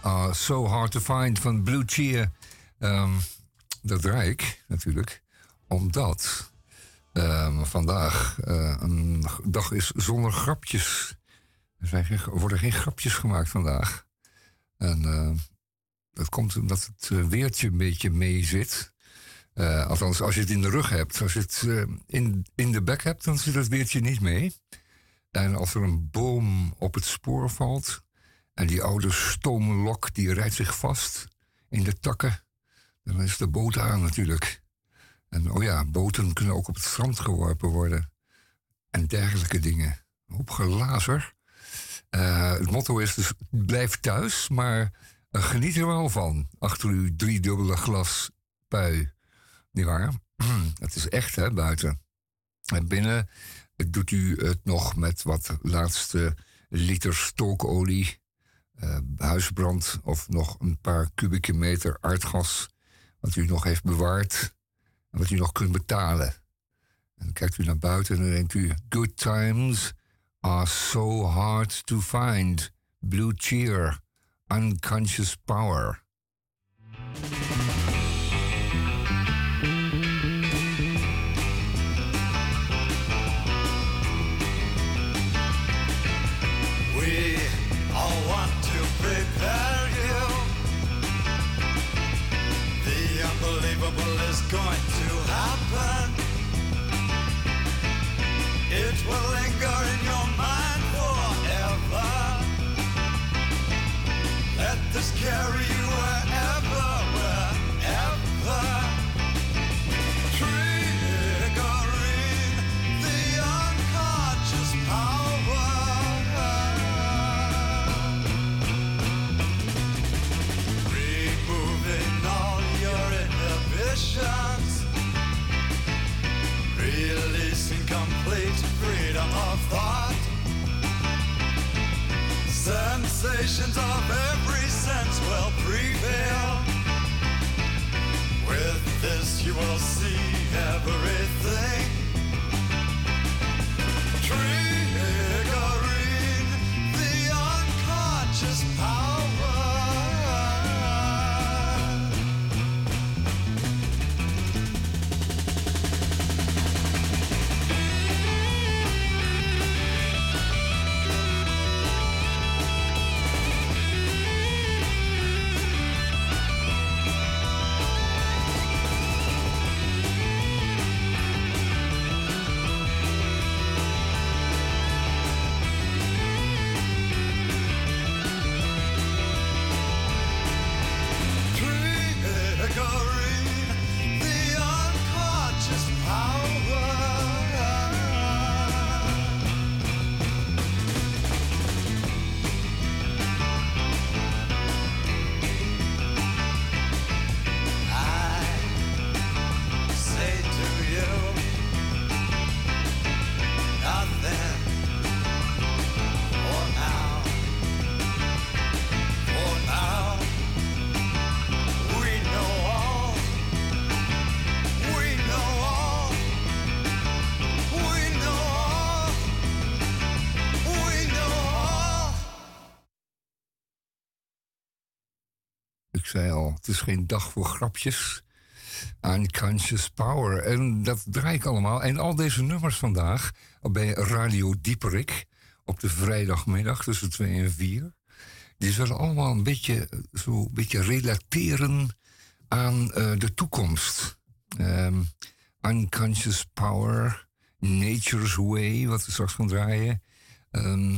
Are so hard to find van Blue Cheer. Um, dat draai ik natuurlijk, omdat um, vandaag uh, een dag is zonder grapjes. Er, zijn geen, worden geen grapjes gemaakt vandaag. En uh, dat komt omdat het uh, weertje een beetje mee zit. Uh, althans, als je het in de rug hebt. Als je het in, in de bek hebt, dan zit het weertje niet mee. En als er een boom op het spoor valt. En die oude stoomlok die rijdt zich vast in de takken. dan is de boot aan natuurlijk. En oh ja, boten kunnen ook op het strand geworpen worden. En dergelijke dingen. Op gelazer. Uh, het motto is dus: blijf thuis, maar geniet er wel van. Achter uw driedubbele glas pui. Niet waar? Het is echt, hè, buiten. En binnen doet u het nog met wat laatste liter stookolie, uh, huisbrand of nog een paar kubieke meter aardgas, wat u nog heeft bewaard en wat u nog kunt betalen. En dan kijkt u naar buiten en dan denkt u: Good times are so hard to find. Blue cheer, unconscious power. Sensations of every sense will prevail. With this, you will see everything. Het is geen dag voor grapjes. Unconscious Power. En dat draai ik allemaal. En al deze nummers vandaag bij Radio Dieperik op de vrijdagmiddag tussen 2 en 4. Die zullen allemaal een beetje, zo een beetje relateren aan eh, de toekomst. Ehm, unconscious Power, Nature's Way, wat we straks gaan draaien. Ehm,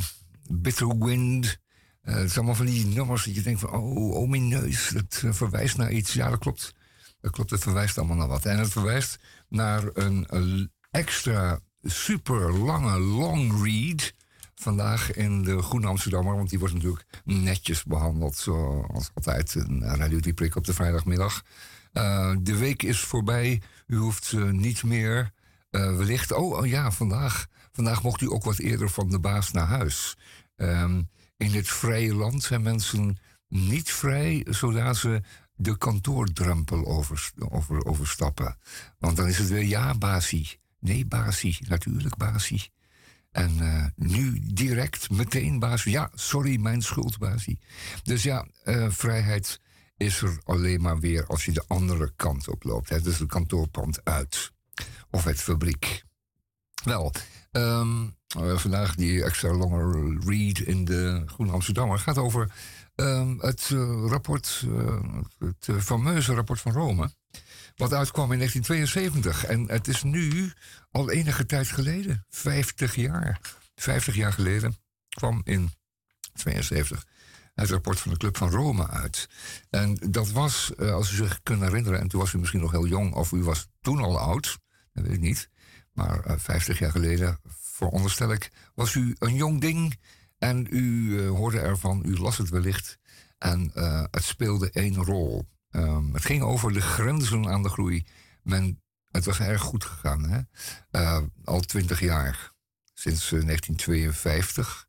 Bitter Wind. Eh, het zijn allemaal van die nummers dat je denkt van, oh, omineus, dat eh, verwijst naar iets. Ja, dat klopt. Dat klopt, het verwijst allemaal naar wat. En het verwijst naar een, een extra super lange long read vandaag in de Groene Amsterdammer. Want die wordt natuurlijk netjes behandeld, zoals altijd in Radio Dieprik op de vrijdagmiddag. Eh, de week is voorbij. U hoeft eh, niet meer eh, wellicht... Oh, oh ja, vandaag, vandaag mocht u ook wat eerder van de baas naar huis. Ehm, in het vrije land zijn mensen niet vrij... zodat ze de kantoordrempel over, over, overstappen. Want dan is het weer ja, basie. Nee, basie. Natuurlijk, basie. En eh, nu direct, meteen basie. Ja, sorry, mijn schuld, basie. Dus ja, eh, vrijheid is er alleen maar weer als je de andere kant op loopt. Hè? Dus het kantoorpand uit. Of het fabriek. Wel, ehm, eh, vandaag die extra lange read in de Groene Amsterdammer gaat over ehm, het rapport, het fameuze rapport van Rome. Wat uitkwam in 1972. En het is nu al enige tijd geleden. 50 jaar. 50 jaar geleden kwam in 72 het rapport van de Club van Rome uit. En dat was, eh, als u zich kunt herinneren, en toen was u misschien nog heel jong, of u was toen al oud, dat weet ik niet. Maar 50 eh, jaar geleden, veronderstel ik, was u een jong ding en u uh, hoorde ervan, u las het wellicht. En het speelde één rol. Um, het ging over de grenzen aan de groei. Men, het was erg goed gegaan, hè? Uh, al twintig jaar. Sinds 1952.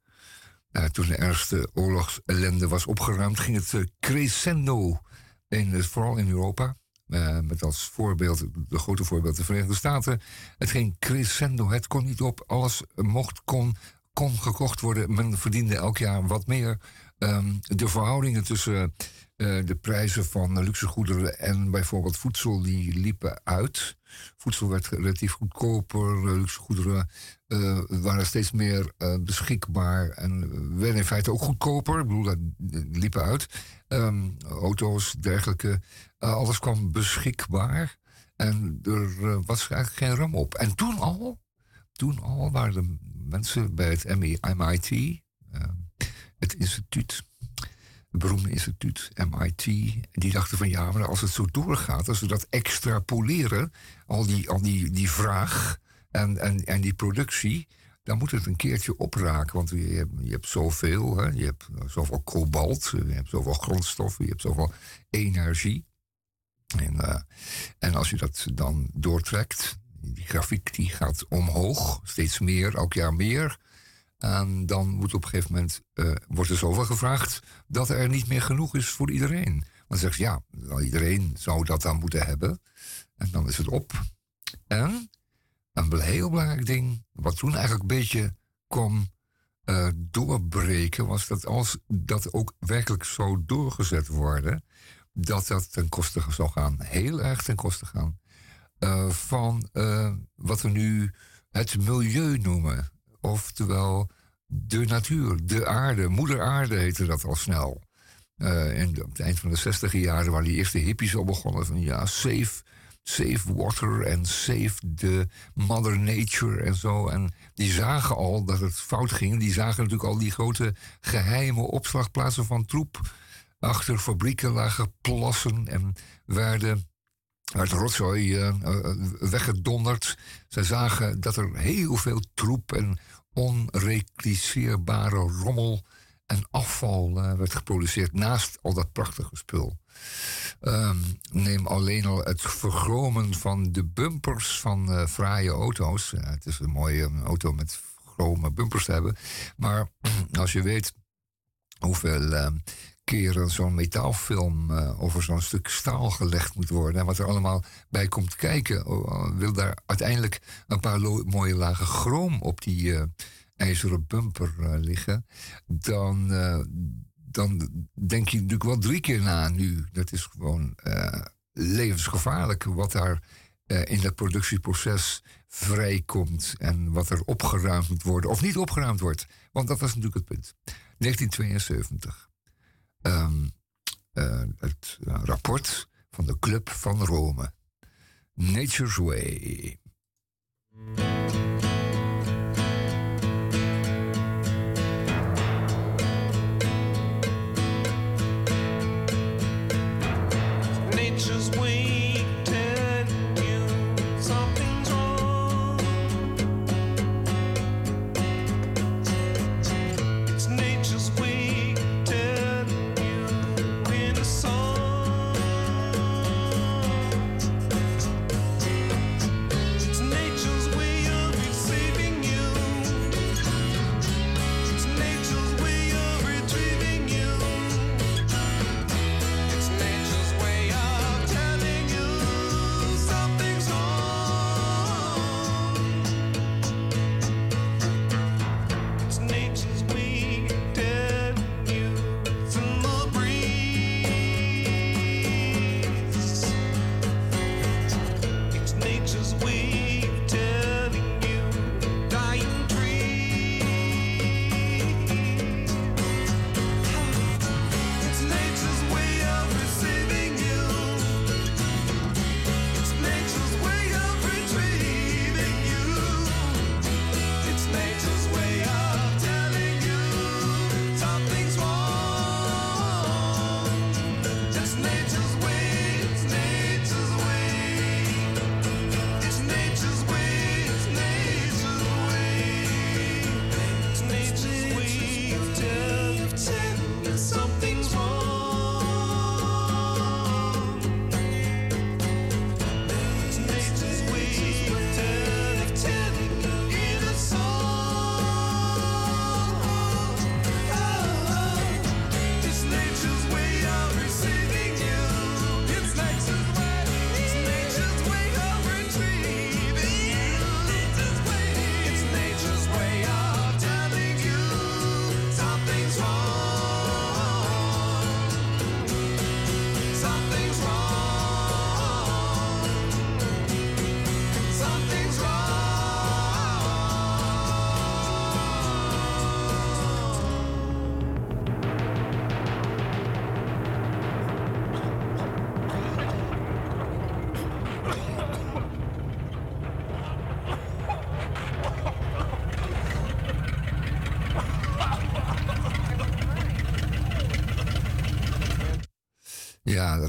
Uh, uh, toen de ergste oorlogsellende was opgeruimd, ging het crescendo. In, vooral in Europa. Uh, met als voorbeeld, de grote voorbeeld, de Verenigde Staten. Het ging crescendo, het kon niet op. Alles mocht, kon, kon gekocht worden. Men verdiende elk jaar wat meer. Um, de verhoudingen tussen uh, de prijzen van luxegoederen en bijvoorbeeld voedsel die liepen uit. Voedsel werd relatief goedkoper, luxegoederen uh, waren steeds meer beschikbaar en werden in feite ook goedkoper. Ik bedoel, dat liepen uit. Um, auto's, dergelijke, alles kwam beschikbaar. En er was eigenlijk geen ram op. En toen al, toen al waren de mensen bij het MIT, het instituut beroemde instituut, MIT, die dachten van ja, maar als het zo doorgaat, als we dat extrapoleren, al die, al die, die vraag en, en, en die productie, dan moet het een keertje opraken. Want je hebt, je hebt zoveel, hè? je hebt zoveel kobalt, je hebt zoveel grondstoffen, je hebt zoveel energie. En, uh, en als je dat dan doortrekt, die grafiek die gaat omhoog, steeds meer, elk jaar meer. En dan moet op een gegeven moment uh, wordt er zoveel gevraagd dat er niet meer genoeg is voor iedereen. Want dan zegt ja, iedereen zou dat dan moeten hebben. En dan is het op. En een heel belangrijk ding, wat toen eigenlijk een beetje kwam uh, doorbreken, was dat als dat ook werkelijk zou doorgezet worden, dat dat ten koste zou gaan, heel erg ten koste gaan, uh, van wat we nu het milieu noemen. Oftewel de natuur, de aarde. Moeder aarde heette dat al snel. Uh, en op het eind van de zestiger jaren waren die eerste hippies al begonnen van ja, save, save water en save the mother nature en zo. En die zagen al dat het fout ging. Die zagen natuurlijk al die grote geheime opslagplaatsen van troep. Achter fabrieken lagen plassen en werden uit rotzooi uh, weggedonderd. Zij zagen dat er heel veel troep en onrecliceerbare rommel en afval uh, werd geproduceerd naast al dat prachtige spul. Um, neem alleen al het vergromen van de bumpers van uh, fraaie auto's. Het is een mooie auto met chrome bumpers te hebben. Maar als je weet hoeveel uh, keren zo'n metaalfilm uh, over zo'n stuk staal gelegd moet worden. En wat er allemaal bij komt kijken. Uh, wil daar uiteindelijk een paar mooie lagen chroom op die uh, ijzeren bumper liggen. Dan, dan denk je natuurlijk wel drie keer na nu. Dat is gewoon levensgevaarlijk wat daar in dat productieproces vrijkomt. En wat er opgeruimd moet worden of niet opgeruimd wordt. Want dat was natuurlijk het punt. 1972 um, uh, het uh, rapport van de Club van Rome. Nature's Way.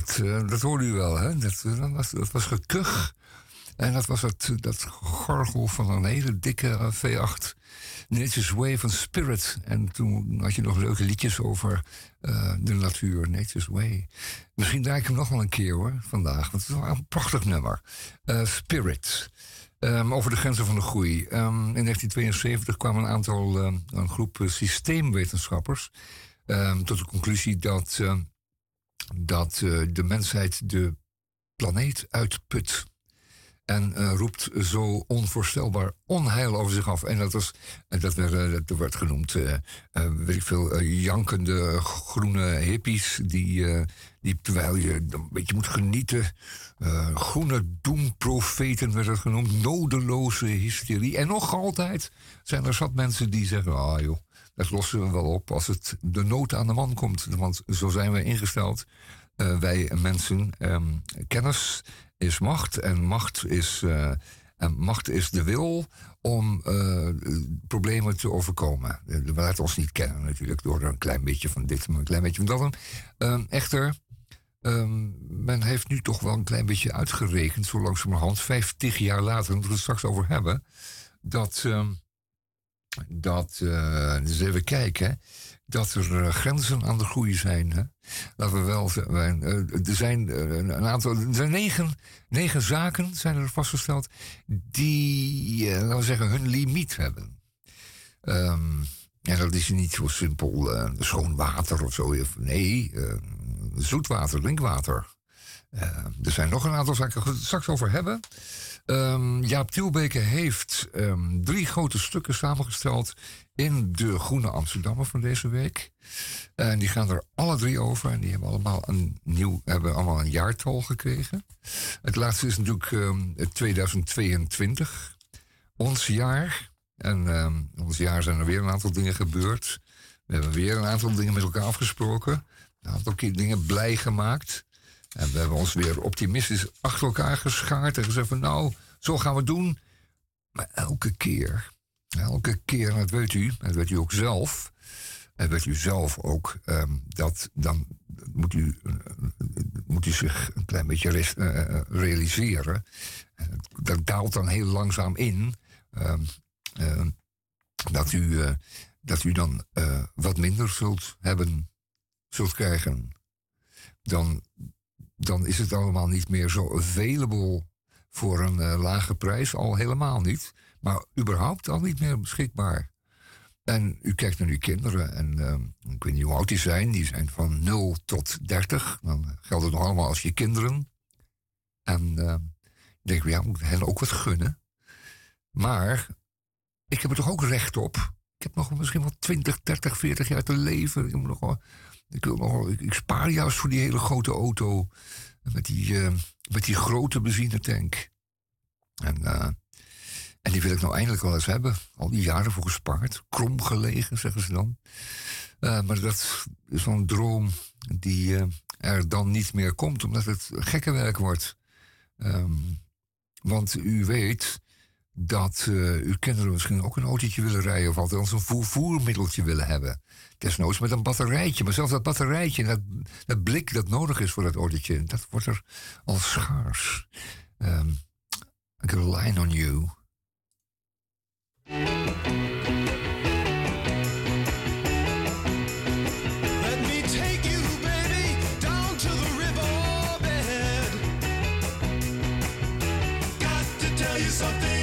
Dat, uh, dat hoorde u wel, hè? Dat, dat, was, dat was gekuch. En dat was het, dat gorgel van een hele dikke V8. Nature's Way van Spirit. En toen had je nog leuke liedjes over de natuur. Nature's Way. Misschien draai ik hem nog wel een keer hoor, vandaag. Want het is wel een prachtig nummer. Spirit. Um, over de grenzen van de groei. Um, in 1972 kwam een aantal, een groep systeemwetenschappers tot de conclusie dat, dat uh, de mensheid de planeet uitput. En uh, roept zo onvoorstelbaar onheil over zich af. En dat, was, dat, werd, dat werd genoemd, uh, weet ik veel, jankende groene hippies. Die, die, terwijl je een beetje moet genieten. groene doemprofeten werd het genoemd. Nodeloze hysterie. En nog altijd zijn er zat mensen die zeggen: ah joh, dat lossen we wel op als het de nood aan de man komt. Want zo zijn we ingesteld. wij mensen, um, kennis is macht en macht is, uh, en macht is de wil om uh, problemen te overkomen. We laten ons niet kennen natuurlijk door een klein beetje van dit, maar een klein beetje van dat. Uh, echter, um, men heeft nu toch wel een klein beetje uitgerekend, zo langzamerhand, 50 jaar later, moeten we het straks over hebben, dat, dat dus even kijken, dat er grenzen aan de groei zijn. Hè? We wel zijn. er zijn een aantal. Er zijn negen, negen zaken zijn er vastgesteld. die, laten we zeggen, hun limiet hebben. En dat is niet zo simpel uh, schoon water of zo. Nee, uh, zoetwater, drinkwater. Uh, er zijn nog een aantal zaken we het straks over hebben. Um, Jaap Tielbeke heeft um, drie grote stukken samengesteld in de Groene Amsterdammer van deze week. En die gaan er alle drie over en die hebben allemaal een nieuw, hebben allemaal een jaartal gekregen. Het laatste is natuurlijk um, 2022, ons jaar. En ons jaar zijn er weer een aantal dingen gebeurd. We hebben weer een aantal dingen met elkaar afgesproken. Een aantal dingen blij gemaakt. En we hebben ons weer optimistisch achter elkaar geschaard en gezegd van nou, zo gaan we doen. Maar elke keer Elke keer, dat weet u, dat weet u ook zelf, en weet u zelf ook, um, dat dan moet u, uh, moet u zich een klein beetje res, uh, realiseren. dat daalt dan heel langzaam in. Uh, dat, u, dat u dan wat minder zult hebben, zult krijgen. Dan, dan is het allemaal niet meer zo available voor een lage prijs, al helemaal niet maar überhaupt al niet meer beschikbaar. En u kijkt naar uw kinderen en uh, ik weet niet hoe oud die zijn. Die zijn van 0 tot 30. Dan geldt het nog allemaal als je kinderen. En uh, denk ik, ja, moet hen ook wat gunnen. Maar ik heb er toch ook recht op. Ik heb nog misschien wel 20, 30, 40 jaar te leven. Ik, nog wel, ik, wil nog ik, spaar juist voor die hele grote auto. Met die, uh, met die grote benzinetank. En en die wil ik nou eindelijk wel eens hebben. Al die jaren voor gespaard. Krom gelegen, zeggen ze dan. Uh, maar dat is een droom die er dan niet meer komt, omdat het gekke werk wordt. Um, want u weet dat eh, uw kinderen misschien ook een autootje willen rijden... of althans een vervoermiddeltje willen hebben. Desnoods met een batterijtje. Maar zelfs dat batterijtje dat, dat blik dat nodig is voor dat autootje... dat wordt er al schaars. Um, I got a line on you. something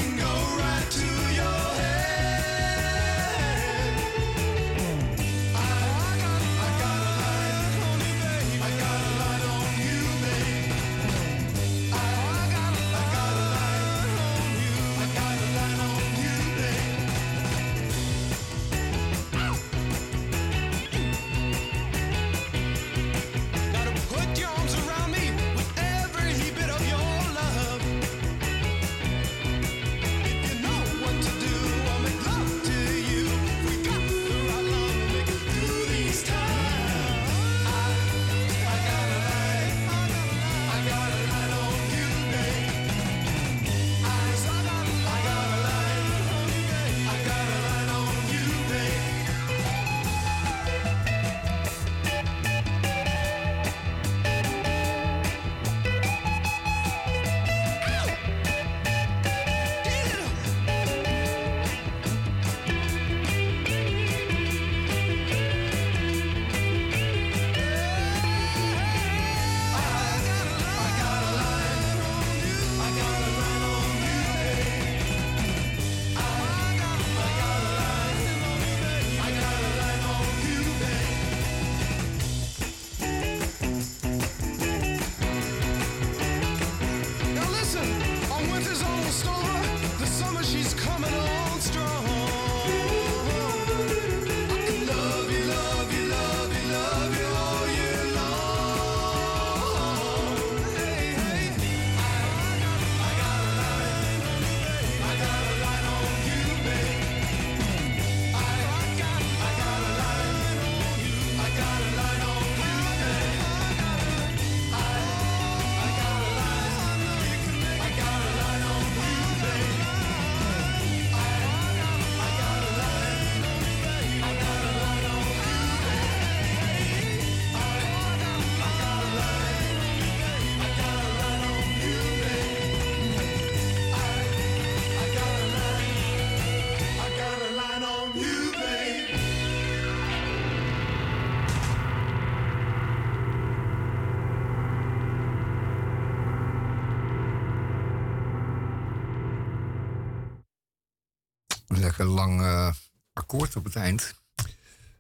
lang uh, akkoord op het eind.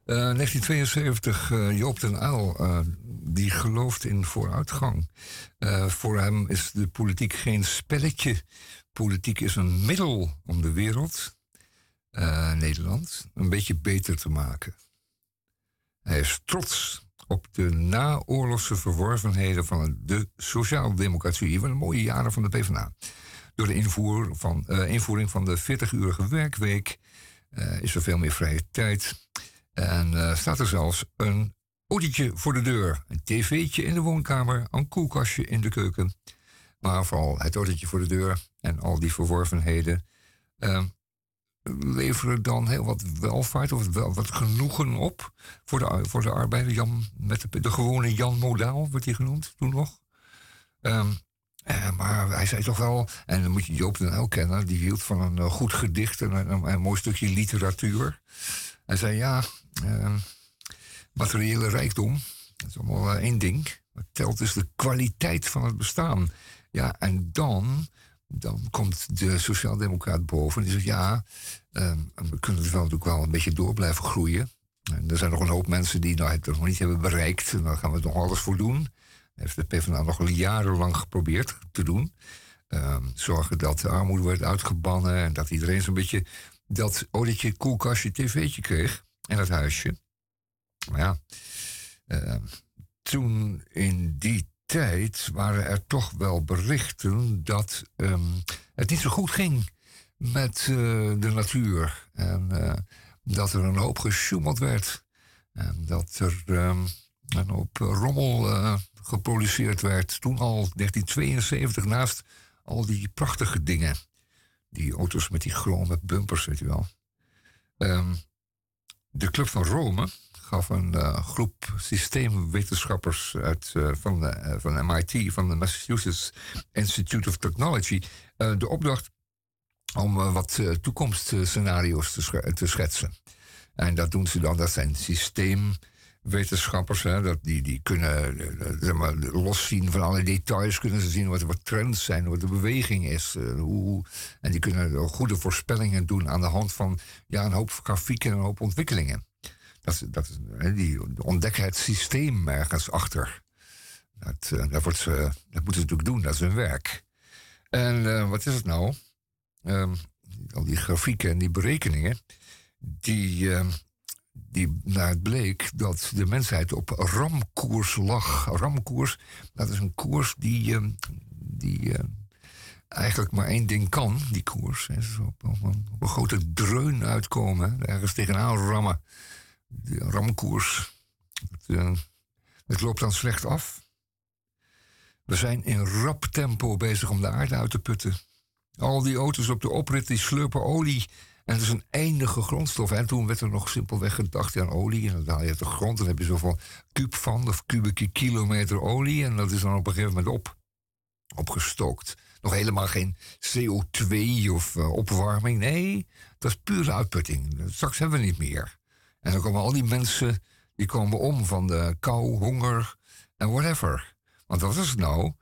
1972, Joop den Uyl, die gelooft in vooruitgang. voor hem is de politiek geen spelletje. Politiek is een middel om de wereld, Nederland, een beetje beter te maken. Hij is trots op de naoorlogse verworvenheden van de sociaaldemocratie van de mooie jaren van de PvdA. Door de invoer van, uh, invoering van de 40-urige werkweek uh, is er veel meer vrije tijd. En uh, staat er zelfs een autootje voor de deur, een tv'tje in de woonkamer, een koelkastje in de keuken. Maar vooral het autootje voor de deur en al die verworvenheden leveren dan heel wat welvaart of wel wat genoegen op voor de, voor de arbeider. Jan, met de, de gewone Jan Modaal wordt hij genoemd toen nog. Um, eh, maar hij zei toch wel, en dan moet je Joop dan ook kennen, die hield van een uh, goed gedicht en een, mooi stukje literatuur. Hij zei ja, uh, materiële rijkdom, dat is allemaal één ding. Wat telt is de kwaliteit van het bestaan. Ja, en dan dan komt de sociaaldemocraat boven en die zegt ja, ehm, we kunnen er wel natuurlijk wel een beetje door blijven groeien. En er zijn nog een hoop mensen die nou, het nog niet hebben bereikt. En daar gaan we nog alles voor doen. Heeft de PvdA nog jarenlang geprobeerd te doen. Ehm, zorgen dat de armoede wordt uitgebannen en dat iedereen zo'n beetje dat olietje, koelkastje, tv'tje kreeg en dat huisje. Maar ja, uh, toen in die tijd waren er toch wel berichten dat um, het niet zo goed ging met uh, de natuur. En uh, dat er een hoop gesjoemeld werd. En dat er een hoop rommel uh, geproduceerd werd. Toen al 1972, naast al die prachtige dingen. Die auto's met die chrome bumpers, weet je wel. Um, de Club van Rome gaf een uh, groep systeemwetenschappers uit, uh, van, de, uh, van MIT, van de Massachusetts Institute of Technology, de opdracht om wat toekomstscenario's te, te, schetsen. En dat doen ze dan, dat zijn systeemwetenschappers, hè, dat die, die kunnen zeg maar, loszien van alle details, kunnen ze zien wat, wat trends zijn, wat de beweging is. hoe, en die kunnen goede voorspellingen doen aan de hand van ja, een hoop grafieken en een hoop ontwikkelingen. Dat, dat, die ontdekken het systeem ergens achter. Dat, uh, dat, wordt dat moeten ze natuurlijk doen, dat is hun werk. En wat is het nou? Um, al die grafieken en die berekeningen, die, uh, die naar bleek dat de mensheid op ramkoers lag. Ramkoers, dat is een koers die, ehm, die eigenlijk maar één ding kan, die koers. Op, op, een, grote dreun uitkomen, ergens tegenaan rammen de ramkoers. Het, uh, het, loopt dan slecht af. We zijn in rap tempo bezig om de aarde uit te putten. Al die auto's op de oprit die slurpen olie. En het is een eindige grondstof. En toen werd er nog simpelweg gedacht aan olie. En dan haal je de grond. Dan heb je zoveel kuub van of kubieke kilometer olie. En dat is dan op een gegeven moment op. Opgestookt. Nog helemaal geen CO2 of uh, opwarming. Nee, dat is pure uitputting. Straks hebben we niet meer. En dan komen al die mensen, die komen om van de kou, honger en whatever. Want wat is het nou?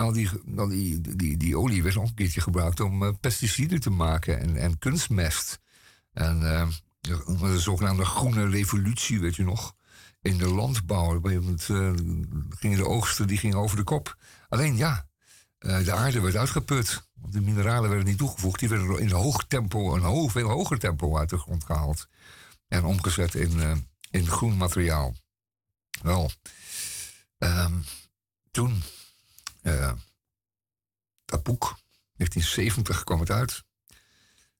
Al die, al die, die, die olie werd nog een keertje gebruikt om uh, pesticiden te maken en, en kunstmest. En uh, de, zogenaamde groene revolutie, weet je nog, in de landbouw. Een uh, gingen de oogsten die gingen over de kop. Alleen ja, de aarde werd uitgeput. De mineralen werden niet toegevoegd. Die werden in hoog tempo, een hoog, veel hoger tempo uit de grond gehaald en omgezet in, in groen materiaal. Wel, um, toen, uh, dat boek, 1970 kwam het uit.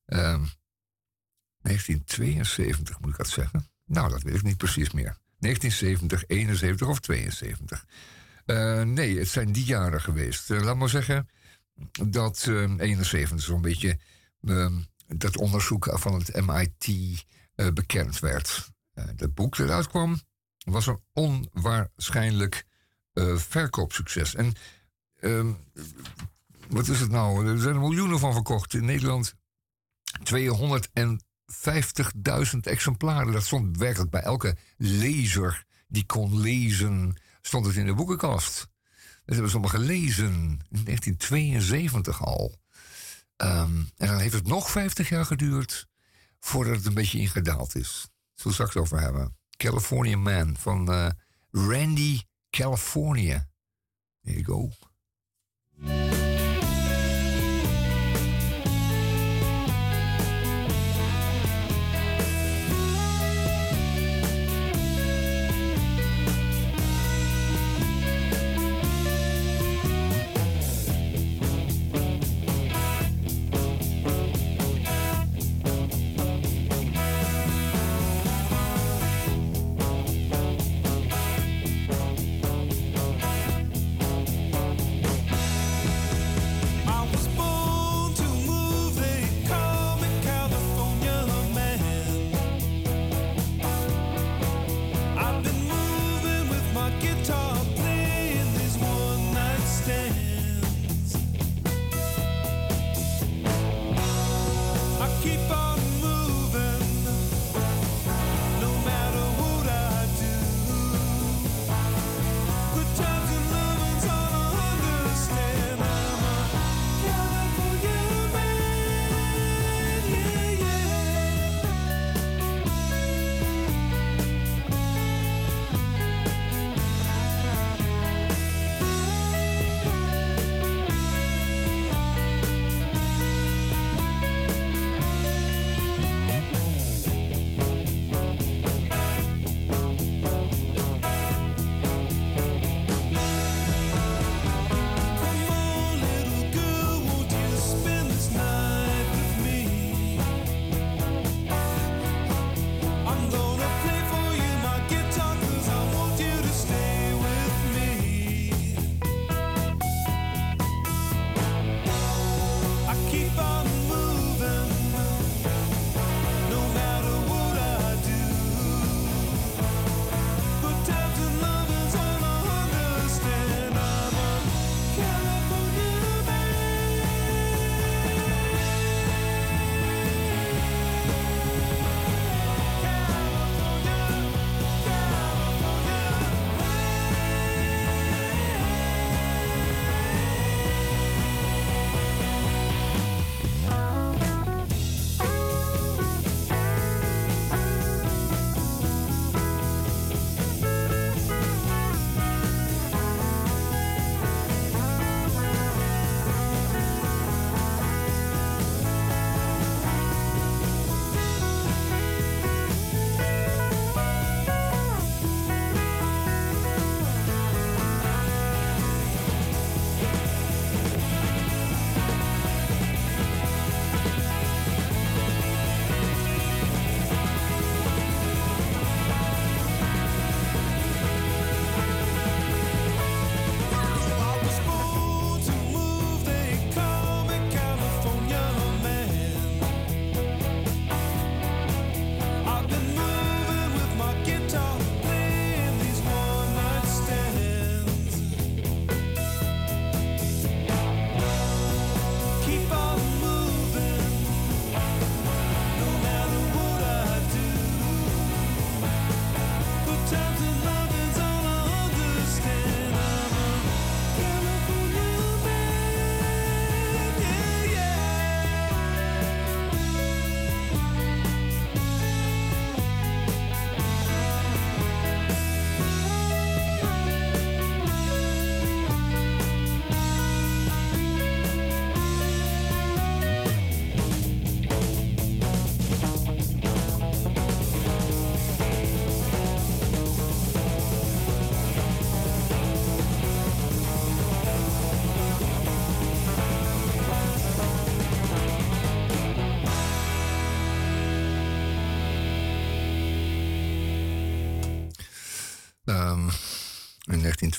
Um, 1972 moet ik dat zeggen. Nou, dat weet ik niet precies meer. 1970, 71 of 72. Uh, nee, het zijn die jaren geweest. Uh, laat maar zeggen dat uh, 71 zo'n beetje dat onderzoek van het MIT bekend werd. Het boek dat uitkwam was een onwaarschijnlijk verkoopsucces. En ehm, wat is het nou? Er zijn er miljoenen van verkocht. In Nederland 250.000 exemplaren. Dat stond werkelijk bij elke lezer die kon lezen, stond het in de boekenkast. Dat hebben sommigen gelezen in 1972 al. Um, en dan heeft het nog 50 jaar geduurd voordat het een beetje ingedaald is. Zullen we straks over hebben. California Man van uh, Randy California. There you go. Música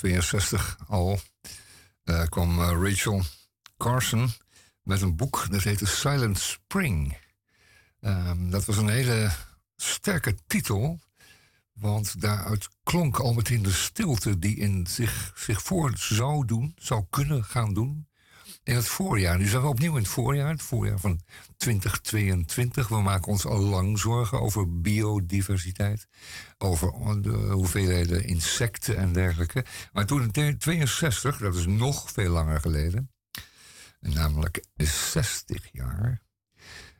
1962 al, eh, kwam eh, Rachel Carson met een boek dat heette Silent Spring. Ehm, dat was een hele sterke titel, want daaruit klonk al meteen de stilte die in zich, zich voor zou doen, zou kunnen gaan doen in het voorjaar. Nu zijn we opnieuw in het voorjaar, het voorjaar van 2022. We maken ons al lang zorgen over biodiversiteit, over de hoeveelheden insecten en dergelijke. Maar toen in 62, dat is nog veel langer geleden, namelijk 60 jaar,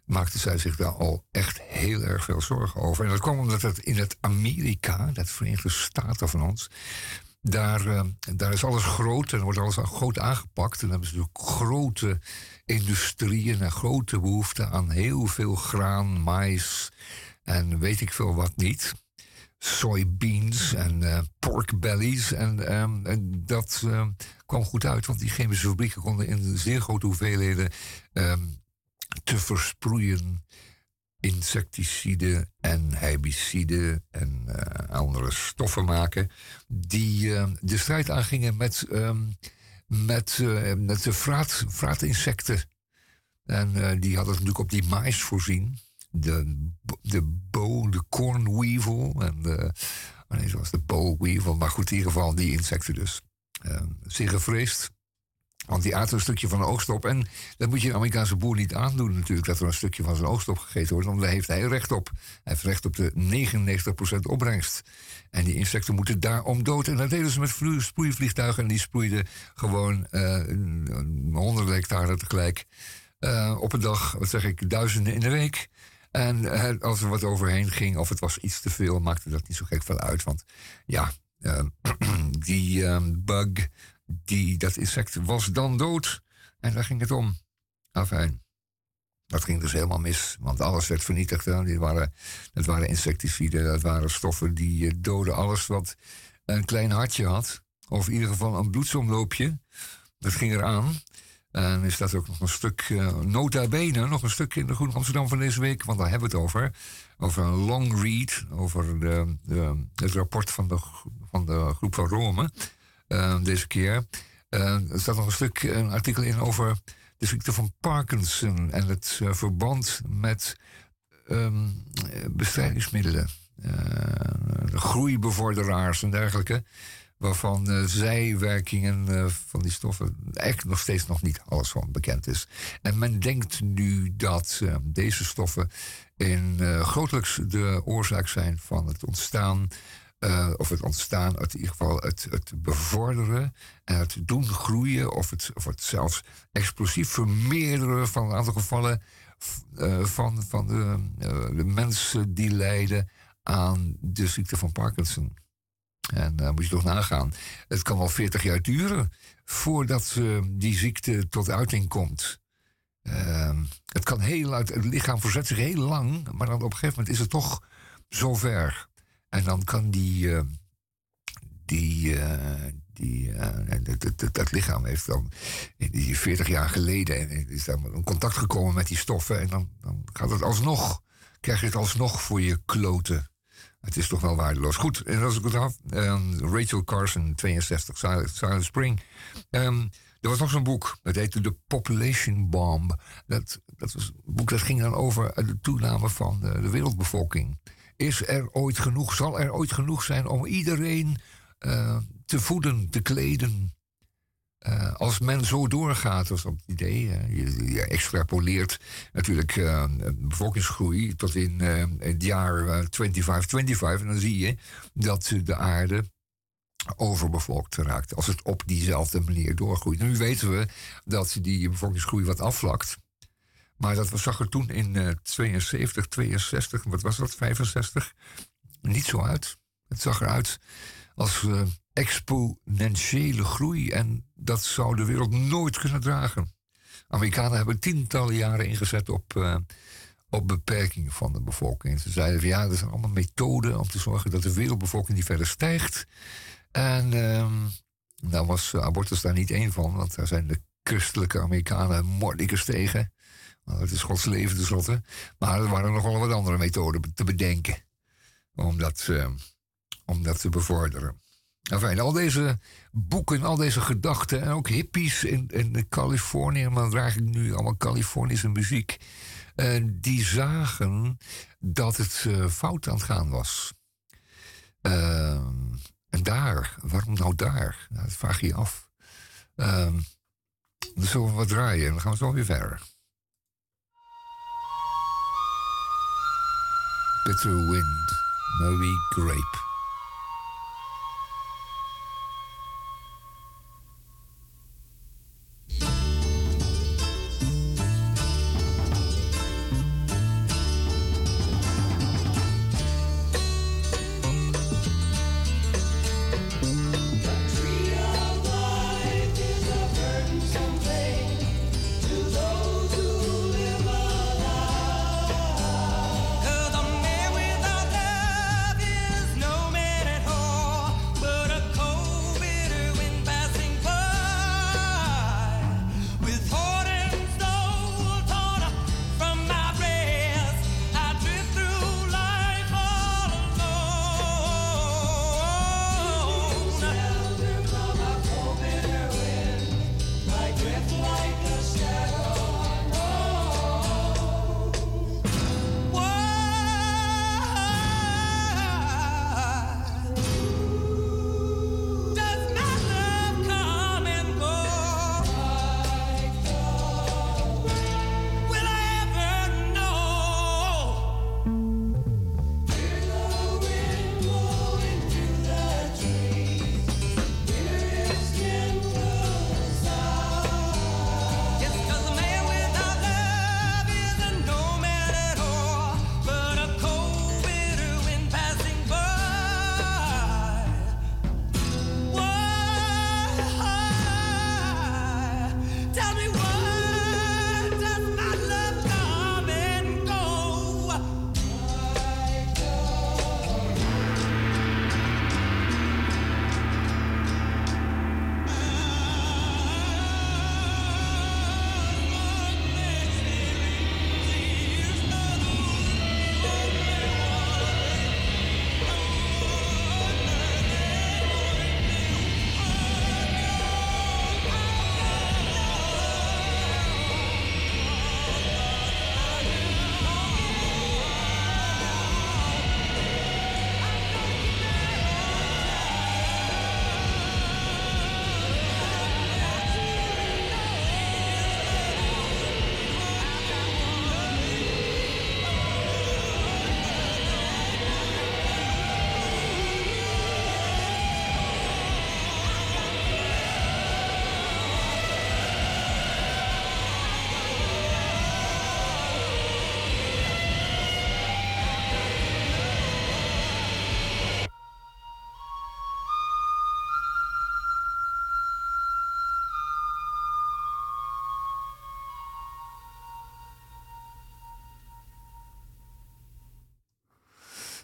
maakte zij zich daar al echt heel erg veel zorgen over. En dat kwam omdat het in het Amerika, dat Verenigde Staten van ons, daar, eh, daar is alles groot en wordt alles groot aangepakt. En dan hebben ze natuurlijk grote industrieën en grote behoefte aan heel veel graan, mais en weet ik veel wat niet. Soybeans en uh, pork bellies. En, ehm, en dat ehm, kwam goed uit, want die chemische fabrieken konden in zeer grote hoeveelheden ehm, te versproeien insecticiden en herbiciden en uh, andere stoffen maken. Die uh, de strijd aangingen met, um, met, uh, met de vraat, vraatinsecten. En die hadden natuurlijk op die mais voorzien. De, de bo, de cornweevil en de. Oh zoals de boll weevil. Maar goed, in ieder geval die insecten dus. zeer gevreesd. Want die aten een stukje van de oogst op. En dat moet je een Amerikaanse boer niet aandoen natuurlijk... dat er een stukje van zijn oogst op gegeten wordt. Want daar heeft hij recht op. Hij heeft recht op de 99% opbrengst. En die insecten moeten daarom dood. En dat deden ze met sproeivliegtuigen. En die sproeiden gewoon uh, honderden hectare tegelijk. Uh, op een dag, wat zeg ik, duizenden in de week. En uh, als er wat overheen ging of het was iets te veel... maakte dat niet zo gek veel uit. Want ja, die bug die, dat insect was dan dood. En daar ging het om. Afijn. Dat ging dus helemaal mis, want alles werd vernietigd. Dit waren, dat waren insecticiden, dat waren stoffen die uh, doden alles wat een klein hartje had. Of in ieder geval een bloedsomloopje. Dat ging eraan. En is dat ook nog een stuk, uh, nota bene, nog een stuk in de Groene Amsterdam van deze week. Want daar hebben we het over. Over een long read, over de, het rapport van de, van de groep van Rome. Uh, deze keer. Uh, er staat nog een stuk, een artikel in over de ziekte van Parkinson en het uh, verband met um, bestrijdingsmiddelen, de groeibevorderaars en dergelijke, waarvan zijwerkingen van die stoffen echt nog steeds nog niet alles van bekend is. En men denkt nu dat deze stoffen in grotelijks de oorzaak zijn van het ontstaan uh, of het ontstaan, in ieder geval het, het bevorderen en het doen groeien, of het, of het zelfs explosief vermeerderen van een aantal gevallen uh, van, van de, uh, de, mensen die lijden aan de ziekte van Parkinson. En daar moet je toch nagaan. Het kan wel 40 jaar duren voordat die ziekte tot uiting komt. Ehm, het kan heel uit, het lichaam verzet zich heel lang, maar dan op een gegeven moment is het toch zover. En dan kan die, uh, die, uh, die uh, dat, lichaam heeft dan die 40 jaar geleden is dan in contact gekomen met die stoffen. En dan, dan gaat het alsnog, krijg je het alsnog voor je kloten. Het is toch wel waardeloos. Goed, en als ik het af, um, Rachel Carson, 62, Silent Spring. Um, er was nog zo'n boek, dat heette The Population Bomb. Dat, dat was een boek dat ging dan over de toename van de wereldbevolking. Is er ooit genoeg, zal er ooit genoeg zijn om iedereen uh, te voeden, te kleden? Uh, als men zo doorgaat, dat is het idee. Je, je, extrapoleert natuurlijk uh, bevolkingsgroei tot in het jaar 2525. En dan zie je dat de aarde overbevolkt raakt. Als het op diezelfde manier doorgroeit. Nu weten we dat die bevolkingsgroei wat afvlakt. Maar dat zag er toen in uh, 72, 62, wat was dat, 65, niet zo uit. Het zag eruit als uh, exponentiële groei. En dat zou de wereld nooit kunnen dragen. Amerikanen hebben tientallen jaren ingezet op, uh, op beperking van de bevolking. Ze zeiden van ja, er zijn allemaal methoden om te zorgen dat de wereldbevolking niet verder stijgt. En uh, nou was abortus daar niet één van, want daar zijn de christelijke Amerikanen mordicus tegen. Nou, het is Gods leven tenslotte. Maar er waren nog wel wat andere methoden te bedenken. Om dat, uh, om dat te bevorderen. Enfin, al deze boeken, al deze gedachten. En ook hippies in, in Californië. Maar draag ik nu allemaal Californische muziek. Uh, die zagen dat het uh, fout aan het gaan was. en daar, waarom nou daar? Nou, dat vraag je af. dan zullen we wat draaien en dan gaan we zo weer verder. Bitter Wind, Moby Grape.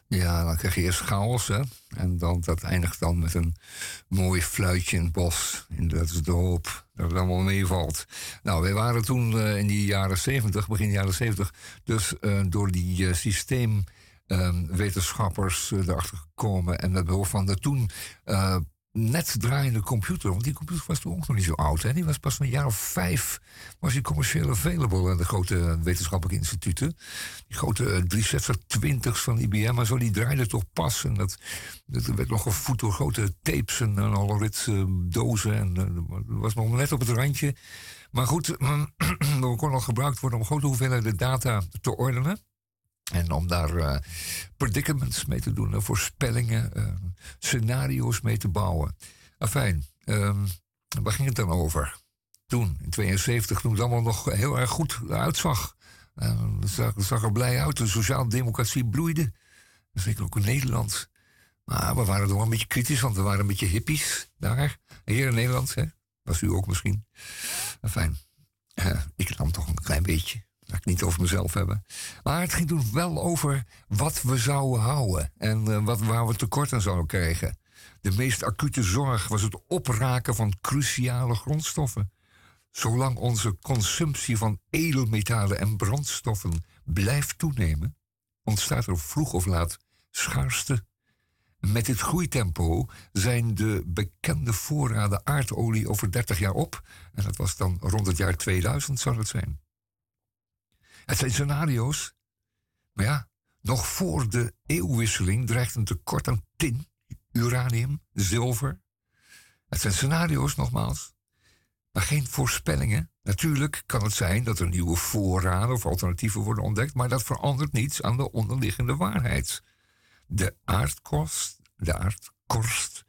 Ja, dan krijg je eerst chaos, hè. En dan, dat eindigt dan met een mooi fluitje in het bos. En dat is de hoop dat het allemaal meevalt. Nou, wij waren toen eh, in die jaren 70, begin jaren 70, dus eh, door die uh, systeemwetenschappers erachter gekomen. En met behulp van de toen net draaiende computer. Want die computer was toen ook nog niet zo oud. Hè? Die was pas een jaar of vijf was die commercieel available aan de grote wetenschappelijke instituten. Die grote 360-20's van IBM maar zo, die draaiden toch pas. En dat, dat werd nog gevoed door grote tapes en een alle dozen. En dat was nog net op het randje. Maar goed, dat kon al gebruikt worden om grote hoeveelheden data te ordenen. En om daar uh, predicaments mee te doen, voorspellingen, uh, scenario's mee te bouwen. Afijn, um, waar ging het dan over? Toen, in 72, toen het allemaal nog heel erg goed uitzag. Uh, het, zag, er blij uit, de sociale democratie bloeide. Zeker ook in Nederland. Maar we waren toch een beetje kritisch, want we waren een beetje hippies daar. Hier in Nederland, hè? Was u ook misschien. Fijn. ik nam toch een klein beetje. Laat ik niet over mezelf hebben. Maar het ging toen wel over wat we zouden houden. En uh, wat, waar we tekort aan zouden krijgen. De meest acute zorg was het opraken van cruciale grondstoffen. Zolang onze consumptie van edelmetalen en brandstoffen blijft toenemen, ontstaat er vroeg of laat schaarste. Met dit groeitempo zijn de bekende voorraden aardolie over 30 jaar op. En dat was dan rond het jaar 2000 zou het zijn. Het zijn scenario's. Maar ja, nog voor de eeuwwisseling dreigt een tekort aan tin, uranium, zilver. Het zijn scenario's nogmaals, maar geen voorspellingen. Natuurlijk kan het zijn dat er nieuwe voorraden of alternatieven worden ontdekt, maar dat verandert niets aan de onderliggende waarheid. De aardkorst, de aardkorst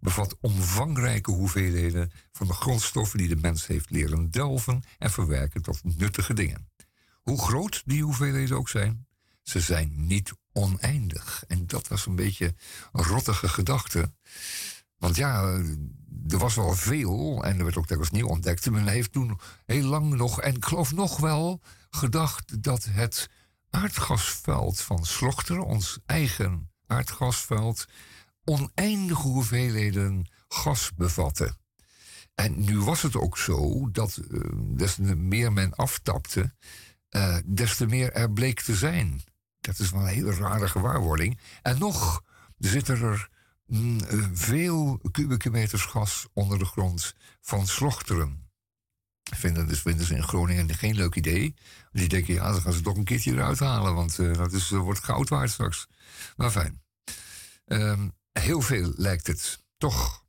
bevat omvangrijke hoeveelheden van de grondstoffen die de mens heeft leren delven en verwerken tot nuttige dingen. Hoe groot die hoeveelheden ook zijn, ze zijn niet oneindig. En dat was een beetje een rottige gedachte. Want ja, er was wel veel en er werd ook telkens nieuw ontdekt. Men heeft toen heel lang nog, en ik geloof nog wel, gedacht dat het aardgasveld van Slochter, ons eigen aardgasveld, oneindige hoeveelheden gas bevatte. En nu was het ook zo dat uh, des meer men aftapte, uh, des te meer er bleek te zijn. Dat is wel een hele rare gewaarwording. En nog zitten er mm, eh, veel kubieke meters gas onder de grond van slochteren. Vinden, dus vinden ze in Groningen geen leuk idee. Die denken, ja, dan gaan ze toch een keertje eruit halen, want uh, dat is, wordt goud waard straks. Maar fijn. Um, heel veel lijkt het. Toch.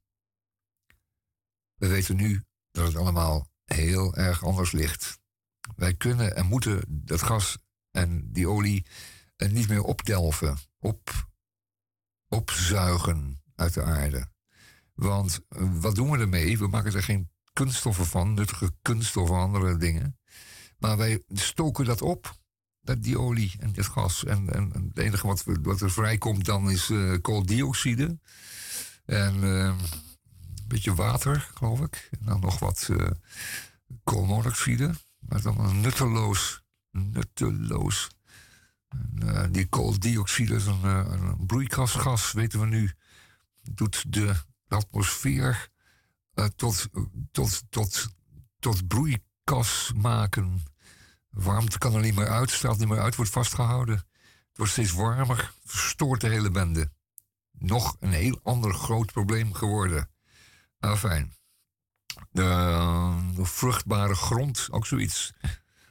We weten nu dat het allemaal heel erg anders ligt. Wij kunnen en moeten dat gas en die olie eh, niet meer opdelven, op, opzuigen uit de aarde. Want eh, wat doen we ermee? We maken er geen kunststoffen van, nuttige kunststoffen of andere dingen. Maar wij stoken dat op, dat, die olie en dit gas. En, en, het enige wat, wat er vrijkomt dan is uh, kooldioxide. En uh, een beetje water, geloof ik. En dan nog wat uh, koolmonoxide. Maar een nutteloos, nutteloos. En, uh, die kooldioxide is een, uh, een broeikasgas, weten we nu. Doet de atmosfeer uh, tot, tot, tot, tot broeikas maken. Warmte kan er niet meer uit, straalt niet meer uit, wordt vastgehouden. Het wordt steeds warmer, verstoort de hele bende. Nog een heel ander groot probleem geworden. Nou, fijn de, de vruchtbare grond, ook zoiets.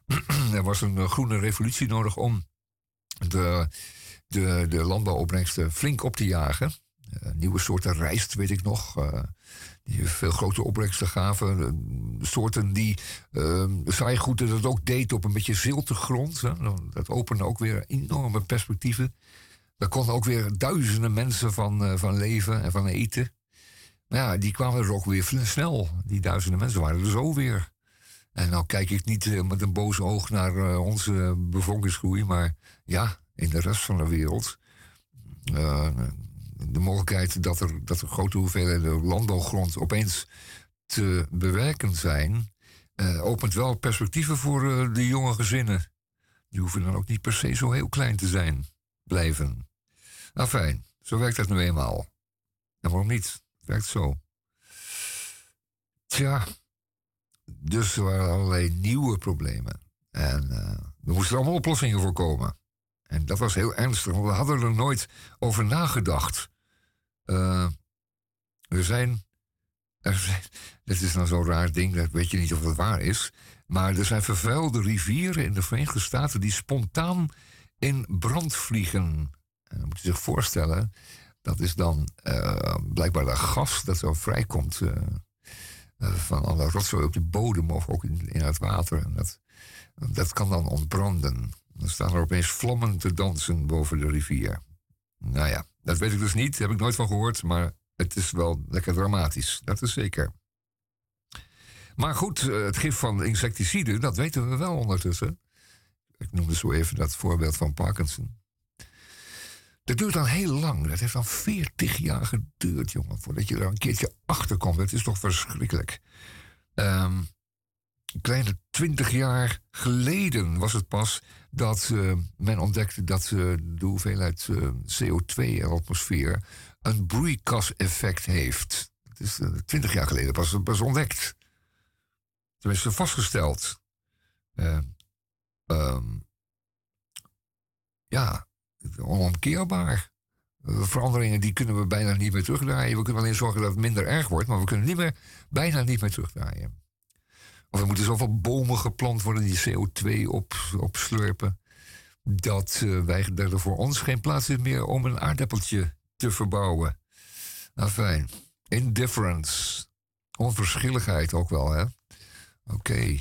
er was een groene revolutie nodig om de, de, de landbouwopbrengsten flink op te jagen. Uh, nieuwe soorten rijst, weet ik nog. Die veel grotere opbrengsten gaven. Soorten die uh, saaigoed dat ook deed op een beetje zilte grond. Hè. Dat opende ook weer enorme perspectieven. Daar konden ook weer duizenden mensen van, van leven en van eten. Ja, die kwamen er ook weer snel. Die duizenden mensen waren er zo weer. En nou kijk ik niet uh, met een boos oog naar uh, onze bevolkingsgroei, maar ja, in de rest van de wereld. Uh, de mogelijkheid dat er, dat er grote hoeveelheden landbouwgrond opeens te bewerken zijn, opent wel perspectieven voor de jonge gezinnen. Die hoeven dan ook niet per se zo heel klein te zijn, blijven. Nou fijn, zo werkt dat nu eenmaal. En waarom niet? Werkt zo. Tja, dus er waren allerlei nieuwe problemen. En uh, er moesten allemaal oplossingen voor komen. En dat was heel ernstig, want we hadden er nooit over nagedacht. Uh, er zijn. Dit is nou zo'n raar ding, dat weet je niet of het waar is. Maar er zijn vervuilde rivieren in de Verenigde Staten die spontaan in brand vliegen. En dan moet je zich voorstellen, dat is dan uh, blijkbaar dat gas dat zo vrijkomt uh, uh, van alle rotzooi op de bodem of ook in, in het water. En dat, dat kan dan ontbranden. Dan staan er opeens vlammen te dansen boven de rivier. Nou ja, dat weet ik dus niet, heb ik nooit van gehoord, maar het is wel lekker dramatisch, dat is zeker. Maar goed, het gif van insecticiden, dat weten we wel ondertussen. Ik noemde zo even dat voorbeeld van Parkinson. Dat duurt dan heel lang. Dat heeft dan 40 jaar geduurd, jongen, voordat je er een keertje achter komt. Dat is toch verschrikkelijk. Um, een kleine 20 jaar geleden was het pas dat uh, men ontdekte dat uh, de hoeveelheid uh, CO2 in de atmosfeer een broeikaseffect heeft. Het is 20 jaar geleden pas, pas ontdekt. Tenminste, vastgesteld. Um, ja, onomkeerbaar. Veranderingen die kunnen we bijna niet meer terugdraaien. We kunnen alleen zorgen dat het minder erg wordt, maar we kunnen niet meer, bijna niet meer terugdraaien. Of er moeten zoveel bomen geplant worden die CO2 op, opslurpen. Dat uh, wij, er voor ons geen plaats is meer om een aardappeltje te verbouwen. Nou fijn. Indifference. Onverschilligheid ook wel, hè? Oké.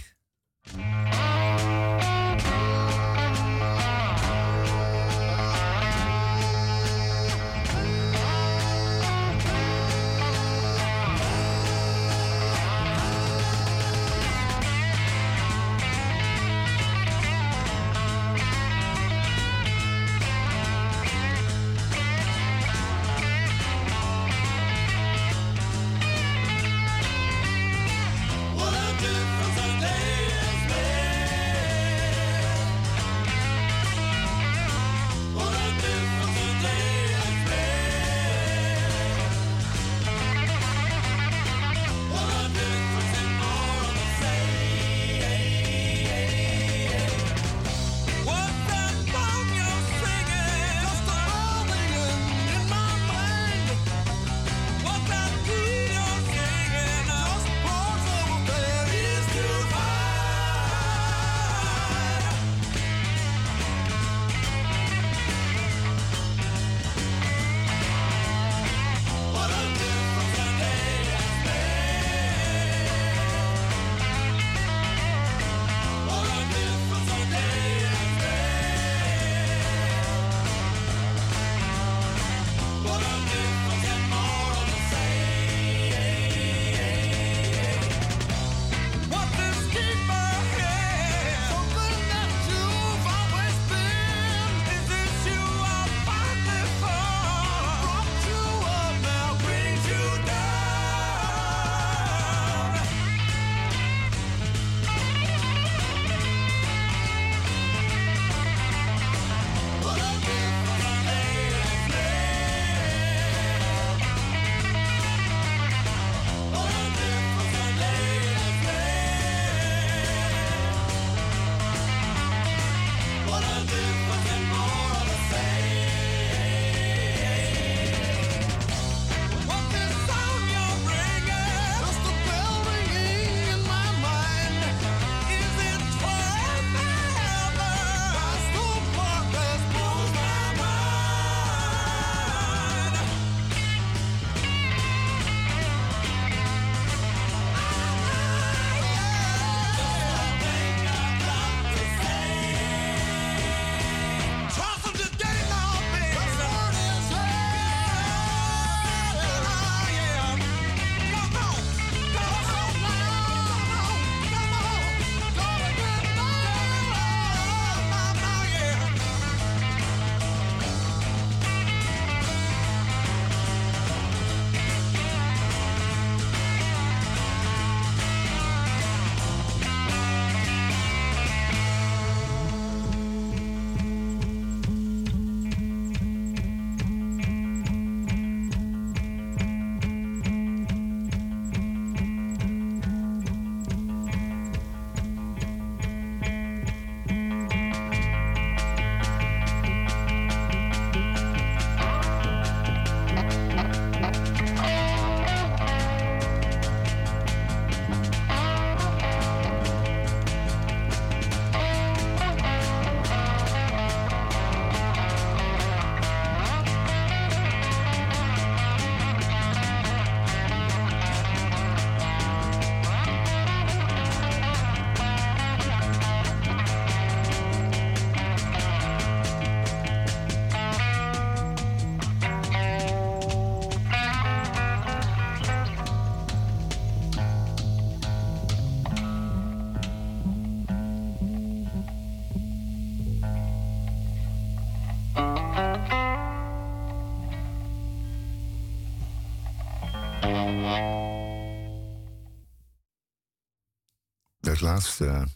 Laatste,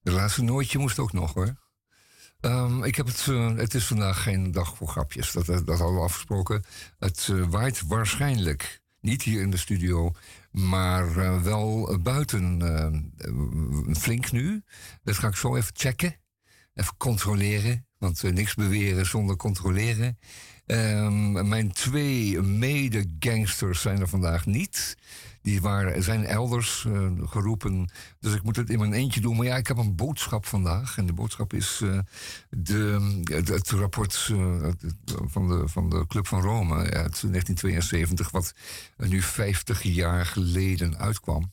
de laatste nooitje moest ook nog hoor. Ehm, ik heb het, eh, het is vandaag geen dag voor grapjes, dat, dat hadden we afgesproken. Het uh, waait waarschijnlijk niet hier in de studio, maar wel buiten flink nu. Dat ga ik zo even checken, even controleren. Want niks beweren zonder controleren. Um, mijn twee mede-gangsters zijn er vandaag niet. Die waren, zijn elders uh, geroepen. Dus ik moet het in mijn eentje doen. Maar ja, ik heb een boodschap vandaag. En de boodschap is uh, de, het rapport uh, van, de, van de Club van Rome uit 1972, wat nu 50 jaar geleden uitkwam.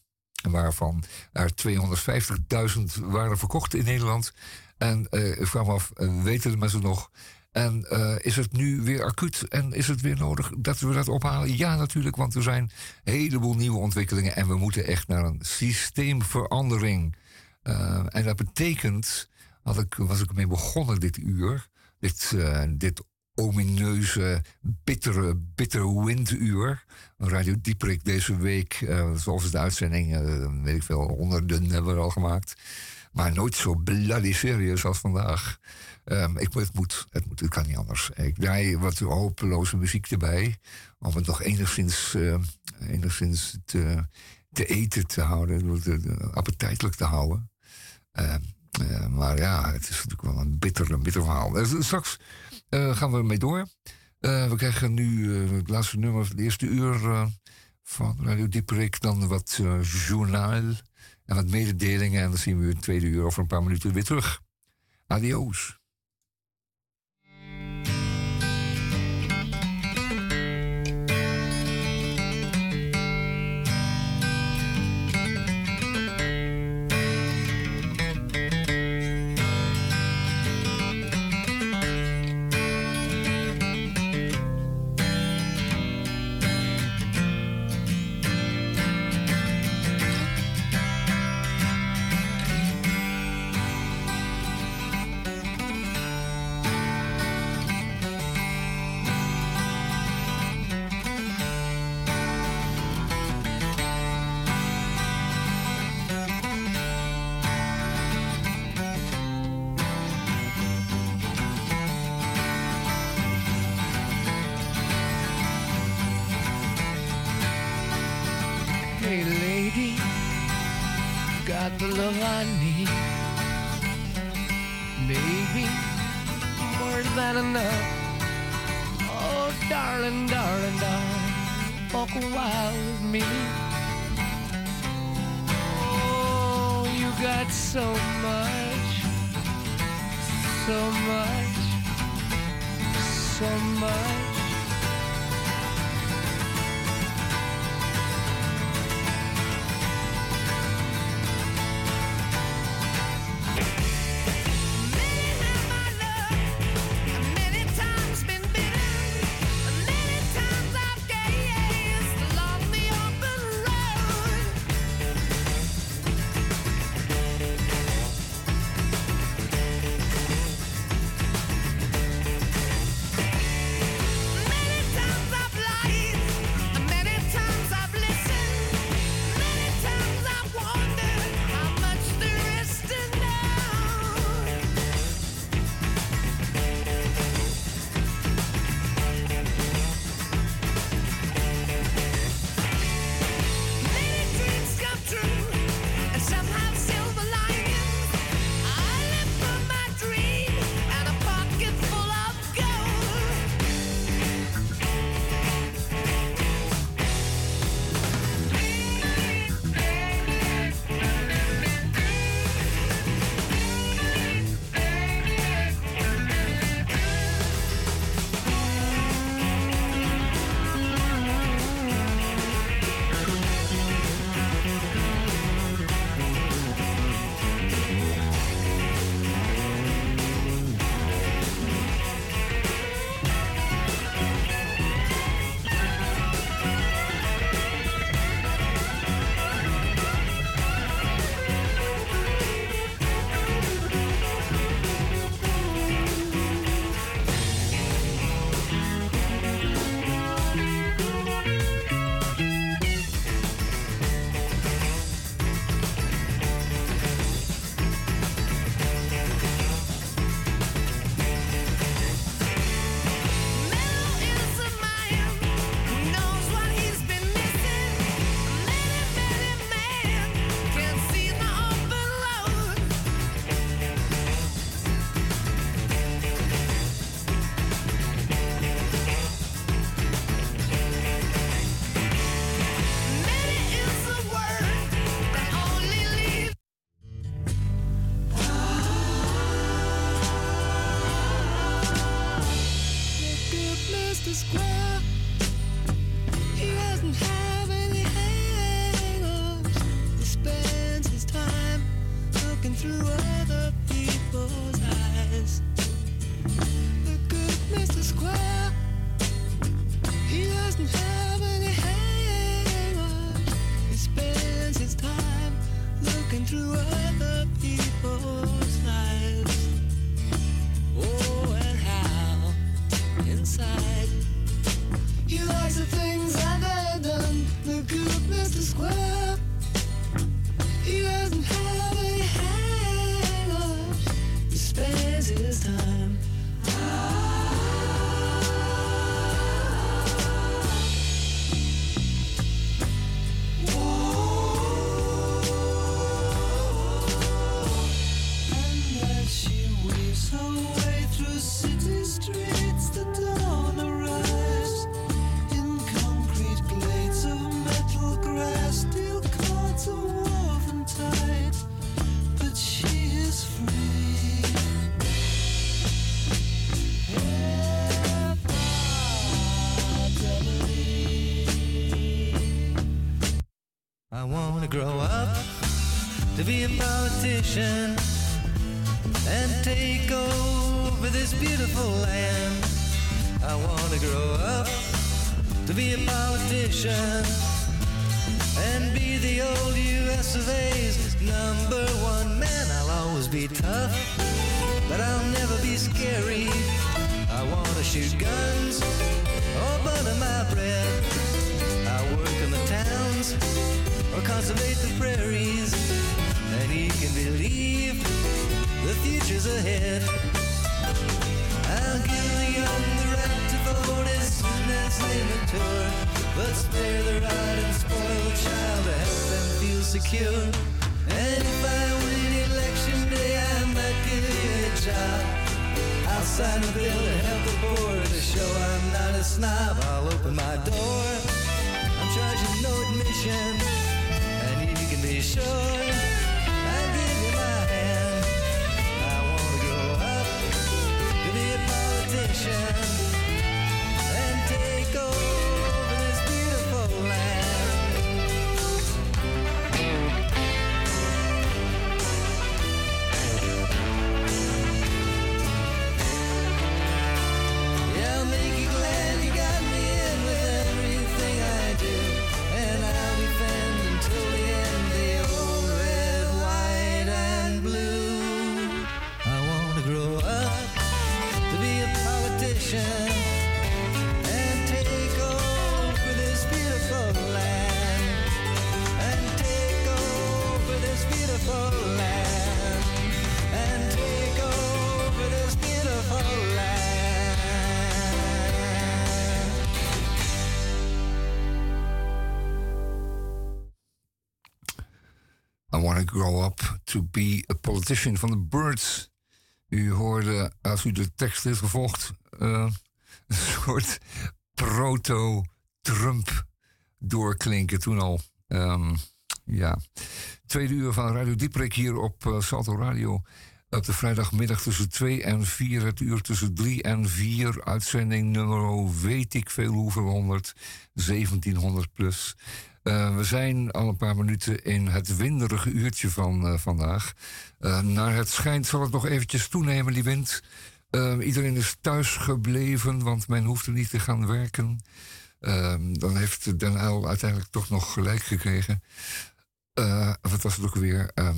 Waarvan er 250.000 waren verkocht in Nederland. En ik vraag me af, weten de mensen nog en uh, is het nu weer acuut en is het weer nodig dat we dat ophalen? Ja, natuurlijk, want er zijn een heleboel nieuwe ontwikkelingen en we moeten echt naar een systeemverandering. Uh, en dat betekent, had ik, was ik mee begonnen dit uur, dit, uh, dit omineuze, bittere, bittere winduur. Radio Dieprik deze week, zoals de uitzending, weet ik veel, honderden hebben we al gemaakt. Maar nooit zo bloody serious als vandaag. Um, ik, het, moet, het moet, het kan niet anders. Ik draai wat hopeloze muziek erbij. Om het nog enigszins, uh, enigszins te, te, eten te houden. De, appetijtelijk te houden. Uh, maar ja, het is natuurlijk wel een bitter, een bitter verhaal. Eh, straks eh, gaan we ermee door. we krijgen nu het laatste nummer van het eerste uur van Radio Dieperik. Dan wat journaal en wat mededelingen. En dan zien we u het tweede uur over een paar minuten weer terug. Adios. got the love I need. Baby, more than enough. Oh, darling, darling, darling, walk a while with me. Oh, you got so much, so much. Politician Grow up to be a politician van de Birds. U hoorde, als u de tekst heeft gevolgd, eh, een soort proto-Trump doorklinken toen al. Ehm, ja. Tweede uur van Radio Dieprek hier op eh, Salto Radio. Op de vrijdagmiddag tussen 2 en 4, het uur tussen 3 en 4. Uitzending nummer weet ik veel hoeveel honderd. 1700 plus. Eh, we zijn al een paar minuten in het winderige uurtje van eh, vandaag. Eh, naar het schijnt zal het nog eventjes toenemen, die wind. Iedereen is thuis gebleven, want men hoefde niet te gaan werken. Dan heeft Den Uyl uiteindelijk toch nog gelijk gekregen. Eh, wat was het ook weer? Ehm,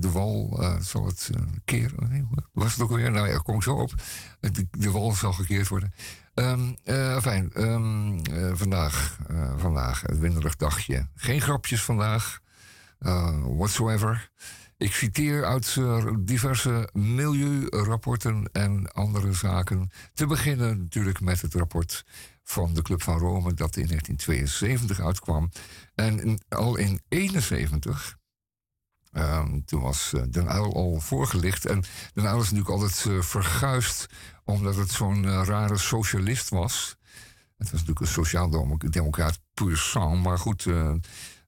de, wal eh, zal het uh, keren. Hoe was het ook weer? Nou ja, kom ik zo op. De, wal zal gekeerd worden. Eh, fijn. ehm, eh, vandaag, vandaag, een winderig dagje. Geen grapjes vandaag. whatsoever. Ik citeer uit diverse milieurapporten en andere zaken. Te beginnen natuurlijk met het rapport van de Club van Rome dat in 1972 uitkwam. En al in 71, ehm, toen was eh, Den Uyl al voorgelicht. En Den Uyl is natuurlijk altijd eh, verguisd omdat het zo'n eh, rare socialist was. Het was natuurlijk een sociaal-democraat puur sang. Maar goed,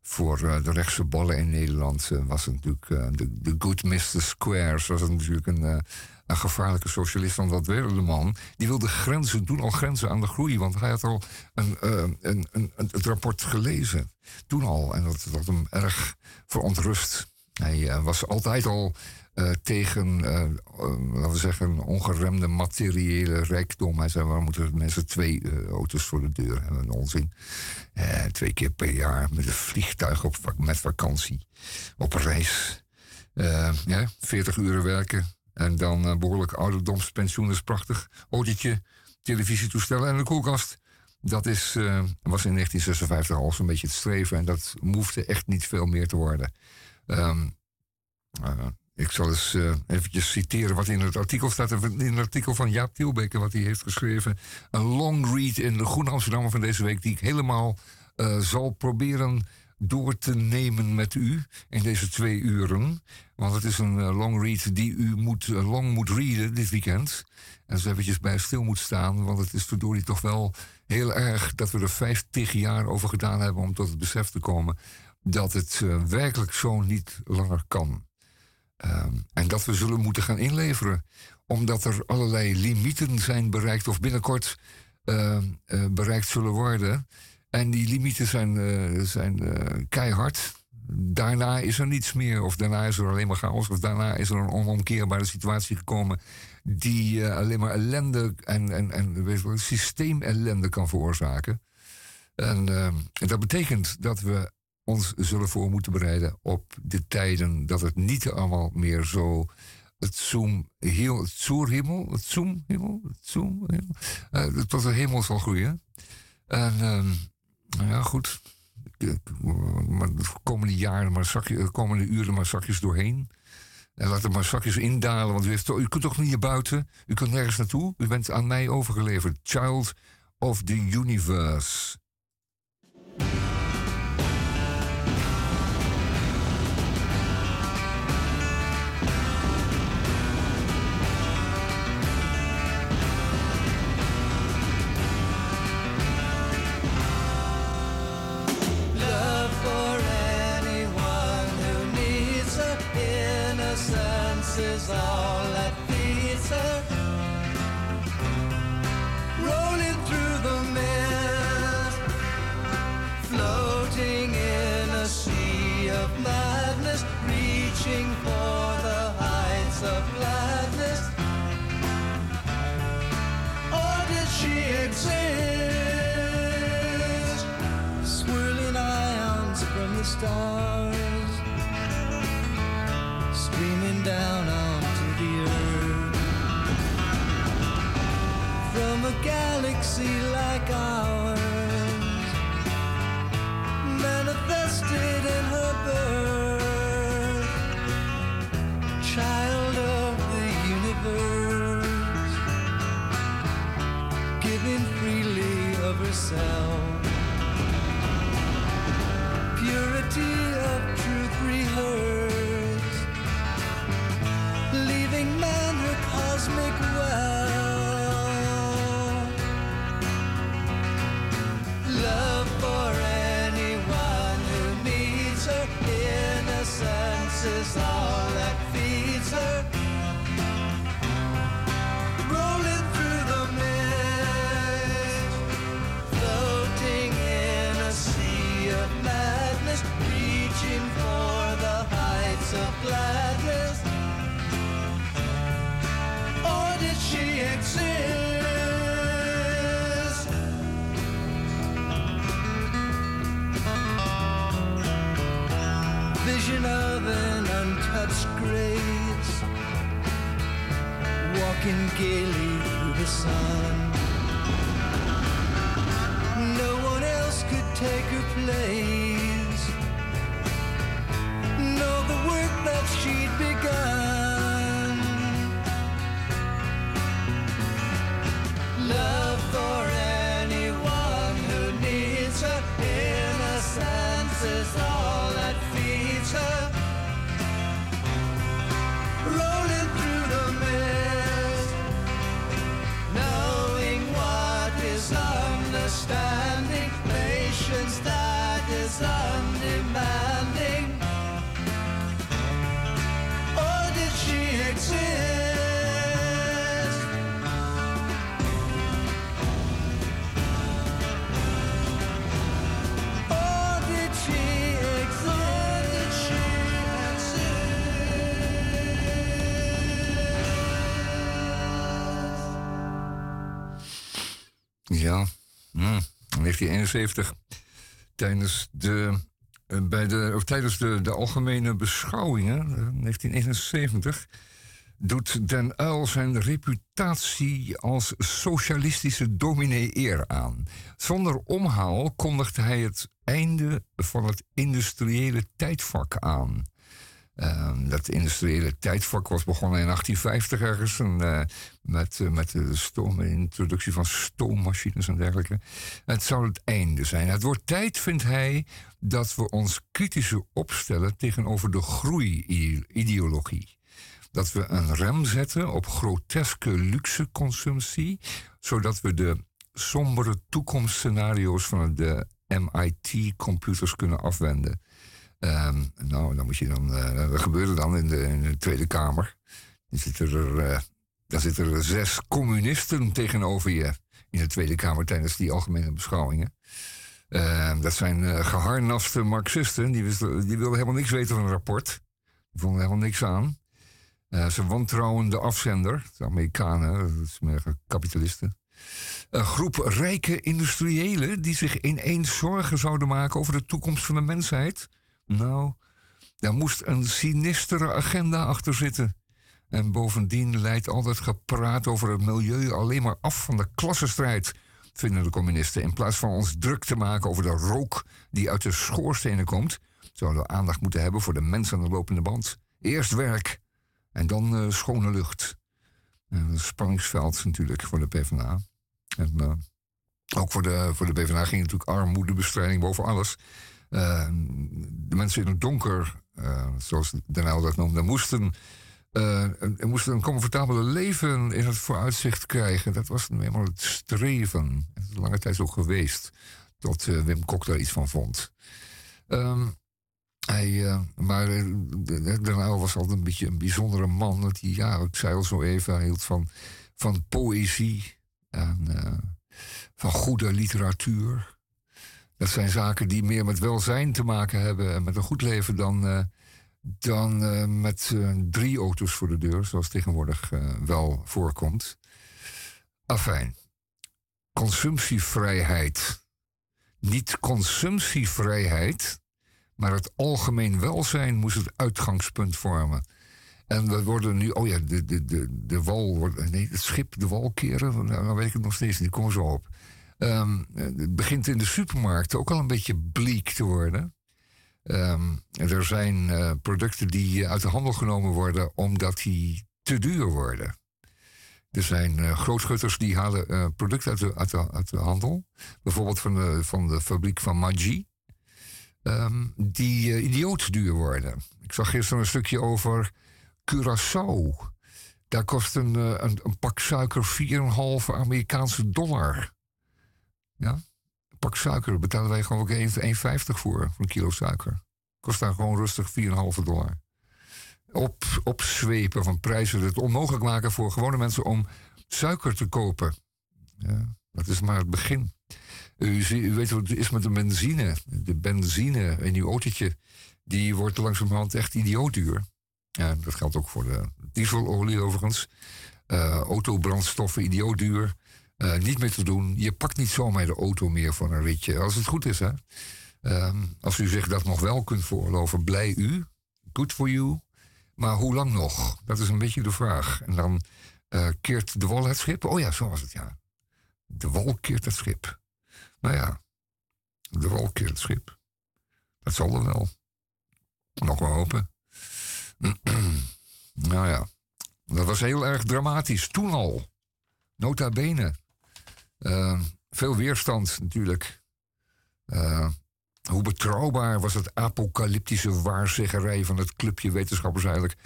voor de rechtse ballen in Nederland was het natuurlijk de, good Mr. Squares. Was het natuurlijk een, een gevaarlijke socialist. Want wat wilde de man? Die wilde grenzen, toen al grenzen aan de groei. Want hij had al een, eh, een, een, een- het rapport gelezen. Toen al. En dat had hem erg verontrust. Hij eh, was altijd al eh, tegen, eh, laten we zeggen, ongeremde materiële rijkdom. Hij zei, waarom moeten mensen twee auto's voor de deur hebben? Onzin. Twee keer per jaar met een vliegtuig op, met vakantie op reis. Ja, 40 uur werken. En dan eh, behoorlijk ouderdomspensioen is prachtig. Autootje, televisietoestel en een koelkast. Dat is, eh, was in 1956 al zo'n beetje het streven. En dat hoefde echt niet veel meer te worden. Ehm, eh, ik zal eens eventjes citeren wat in het artikel staat. In het artikel van Jaap Tielbeker, wat hij heeft geschreven. Een long read in de Groene Amsterdammer van deze week... die ik helemaal zal proberen door te nemen met u in deze twee uren. Want het is een eh, long read die u moet, eh, long moet readen dit weekend. En zo eventjes bij stil moet staan. Want het is verdorie toch wel heel erg dat we er 50 jaar over gedaan hebben... om tot het besef te komen dat het eh, werkelijk zo niet langer kan. Ehm, en dat we zullen moeten gaan inleveren. Omdat er allerlei limieten zijn bereikt of binnenkort ehm, eh, bereikt zullen worden. En die limieten zijn, eh, zijn eh, keihard. Daarna is er niets meer. Of daarna is er alleen maar chaos. Of daarna is er een onomkeerbare situatie gekomen. die eh, alleen maar ellende en, en, en weet je systeemellende kan veroorzaken. En, dat betekent dat we ons zullen voor moeten bereiden op de tijden dat het niet allemaal meer zo het zoom heel het zoerhemel, het zoomhemel, het zoomhemel, eh, tot de hemel zal groeien. En ehm, nou ja, goed. Maar de komende jaren, maar zakje, de komende uren maar zakjes doorheen. En laat er maar zakjes indalen, want u, u kunt toch niet naar buiten? U kunt nergens naartoe? U bent aan mij overgeleverd. Child of the Universe. See light. Gaily through the sun. No one else could take her place. Is undemanding. Or did she exist? Or did she exist? Or did she exist? Ja, hm, 1971. Tijdens de, eh, bij de, of tijdens de, de algemene beschouwingen, eh, 1971, doet Den Uil zijn reputatie als socialistische dominee eer aan. Zonder omhaal kondigt hij het einde van het industriële tijdvak aan. Ehm, dat industriële tijdvak was begonnen in 1850 ergens. En, eh, met, eh, met de stoom, introductie van stoommachines en dergelijke. Het zou het einde zijn. Het wordt tijd, vindt hij, dat we ons kritischer opstellen tegenover de groeideologie. Dat we een rem zetten op groteske luxe consumptie, zodat we de sombere toekomstscenario's van de MIT-computers kunnen afwenden. Ehm, nou, dan moet je dan. eh dat gebeurde dan in de, Tweede Kamer. Dan zitten er, dan zitten er zes communisten tegenover je in de Tweede Kamer tijdens die algemene beschouwingen. Ehm, dat zijn eh, geharnaste Marxisten. Die, die wilden helemaal niks weten van een rapport. Die vonden helemaal niks aan. Ze wantrouwen de afzender, de Amerikanen, dat meer kapitalisten. Een groep rijke industriëlen die zich ineens zorgen zouden maken over de toekomst van de mensheid. Nou, daar moest een sinistere agenda achter zitten. En bovendien leidt al dat gepraat over het milieu alleen maar af van de klassenstrijd, vinden de communisten. In plaats van ons druk te maken over de rook die uit de schoorstenen komt, zouden we aandacht moeten hebben voor de mensen aan de lopende band. Eerst werk en dan eh, schone lucht. En een spanningsveld natuurlijk voor de PvdA. En eh, ook voor de, voor de PvdA ging natuurlijk armoedebestrijding boven alles. Eh, de mensen in het donker, eh, zoals Den Uyl dat noemde, moesten, eh, moesten een comfortabele leven in het vooruitzicht krijgen. Dat was eenmaal het streven. Dat is lange tijd zo geweest. Tot eh, Wim Kok daar iets van vond. Ehm, hij, maar de- Den was altijd een beetje een bijzondere man. Dat hij, ja, ik zei al zo even, hield van, van poëzie en van goede literatuur. Dat zijn zaken die meer met welzijn te maken hebben en met een goed leven dan, eh, dan eh, met eh, drie auto's voor de deur, zoals tegenwoordig wel voorkomt. Afijn. Consumptievrijheid. Niet consumptievrijheid, maar het algemeen welzijn moest het uitgangspunt vormen. En we worden nu, oh ja, de, de, de, de wal, wordt, nee, het schip, de wal keren, dan weet ik nog steeds niet, kom zo op. Ehm, het begint in de supermarkten ook al een beetje bleek te worden. Ehm, er zijn eh, producten die uit de handel genomen worden omdat die te duur worden. Er zijn eh, grootschutters die halen eh, producten uit de, uit, de, uit de handel. Bijvoorbeeld van de, van de fabriek van Maggi. ehm, die eh, idioot duur worden. Ik zag gisteren een stukje over Curaçao. Daar kost een, eh, een, een pak suiker 4,5 Amerikaanse dollar. Ja? Een pak suiker betalen wij gewoon ook 1 1,50 voor, een kilo suiker. Kost daar gewoon rustig 4,5 dollar. Op, opzwepen van prijzen, het onmogelijk maken voor gewone mensen om suiker te kopen. Ja, dat is maar het begin. U, u weet wat het is met de benzine. De benzine in uw autootje, die wordt langzamerhand echt idioot duur. Ja, dat geldt ook voor de dieselolie overigens. Eh, autobrandstoffen, idioot duur. Eh, niet meer te doen. Je pakt niet zomaar de auto meer voor een ritje. Als het goed is, hè. Ehm, als u zich dat nog wel kunt veroorloven, blij u. Good for you. Maar hoe lang nog? Dat is een beetje de vraag. En dan eh, keert de wal het schip. Oh ja, zo was het, ja. De wal keert het schip. Nou ja, de wal keert het schip. Dat zal er wel. Nog wel hopen. nou ja, dat was heel erg dramatisch. Toen al. Nota bene. Eh, veel weerstand natuurlijk. Eh, hoe betrouwbaar was het apocalyptische waarzeggerij van het clubje wetenschappers eigenlijk?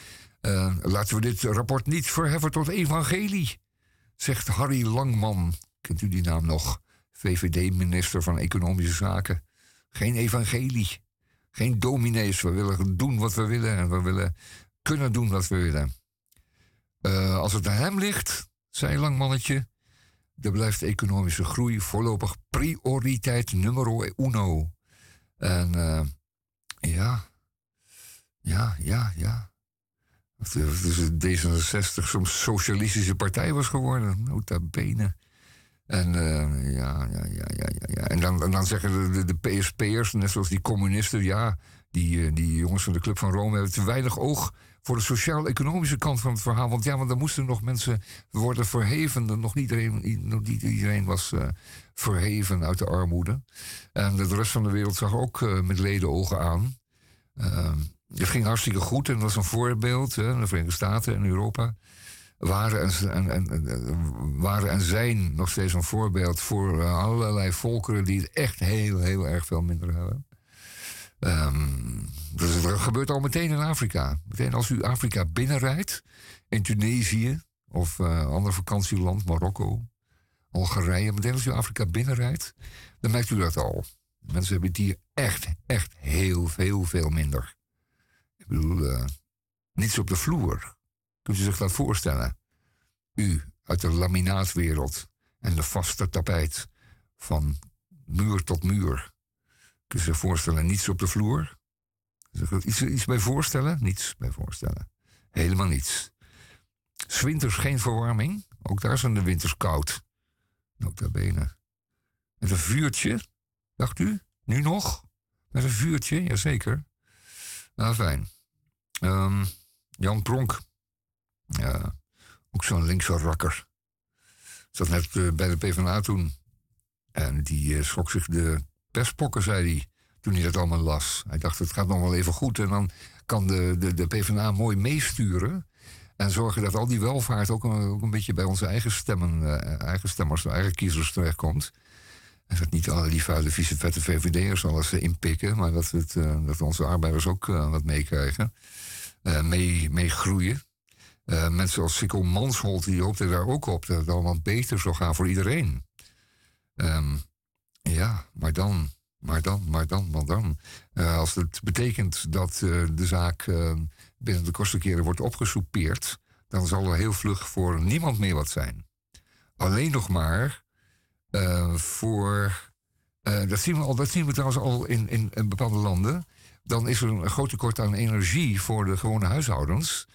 Eh, laten we dit rapport niet verheffen tot evangelie, zegt Harry Langman. Kent u die naam nog? VVD-minister van Economische Zaken. Geen evangelie. Geen dominees. We willen doen wat we willen en we willen kunnen doen wat we willen. Als het aan hem ligt, zei Langmannetje, dan blijft economische groei voorlopig prioriteit nummer uno. En eh, ja, ja, ja, ja. Dus D66 soms socialistische partij was geworden, nota bene. En eh, ja, ja, ja, ja, ja. En dan, en dan zeggen de, de, PSP'ers, net zoals die communisten, ja, die eh, die jongens van de Club van Rome hebben te weinig oog voor de sociaal-economische kant van het verhaal. Want ja, want er moesten nog mensen worden verheven. Er Nog niet iedereen, nog niet iedereen was eh, verheven uit de armoede. En de rest van de wereld zag ook eh, met leden ogen aan. Ehm, het ging hartstikke goed en dat was een voorbeeld. Hè, de Verenigde Staten en Europa waren en, en, en, en- waren en zijn nog steeds een voorbeeld voor eh, allerlei volkeren die het echt heel, heel erg veel minder hebben. Ehm, dus het gebeurt al meteen in Afrika. Meteen als u Afrika binnenrijdt, in Tunesië of eh ander vakantieland, Marokko, Algerije, meteen als u Afrika binnenrijdt, dan merkt u dat al. Mensen hebben het hier echt, echt heel, heel veel minder. Ik bedoel, eh, niets op de vloer. Kunt u zich dat voorstellen? U uit de laminaatwereld en de vaste tapijt van muur tot muur. U zich voorstellen, niets op de vloer? Er iets, iets bij voorstellen? Niets bij voorstellen. Helemaal niets. winters geen verwarming. Ook daar zijn de winters koud. Nota bene. Met een vuurtje, dacht u? Nu nog? Met een vuurtje, jazeker. Nou, fijn. Ehm, Jan Pronk. Ook zo'n linkse rakker. Zat net eh, bij de PvdA toen. En die eh, schrok zich de pestpokken, zei hij. Toen hij dat allemaal las. Hij dacht, het gaat nog wel even goed. En dan kan de, de, de PvdA mooi meesturen. En zorgen dat al die welvaart ook een, ook een beetje bij onze eigen stemmen, eh, eigen stemmers, eigen kiezers terechtkomt. En dat niet alle die vuile, vieze, vette VVD'ers alles eh, inpikken, maar dat, het, eh, dat onze arbeiders ook eh, wat meekrijgen, mee, meegroeien. Mensen als Sikkel Mansholt, die hoopten daar ook op dat het allemaal beter zou gaan voor iedereen. Ehm, ja, maar dan, maar dan, maar dan, maar dan. Eh, als het betekent dat eh, de zaak eh, binnen de kostenkeren wordt opgesoupeerd, dan zal er heel vlug voor niemand meer wat zijn. Alleen nog maar voor. dat, zien we al, dat zien we trouwens al in, in, in bepaalde landen. Dan is er een groot tekort aan energie voor de gewone huishoudens.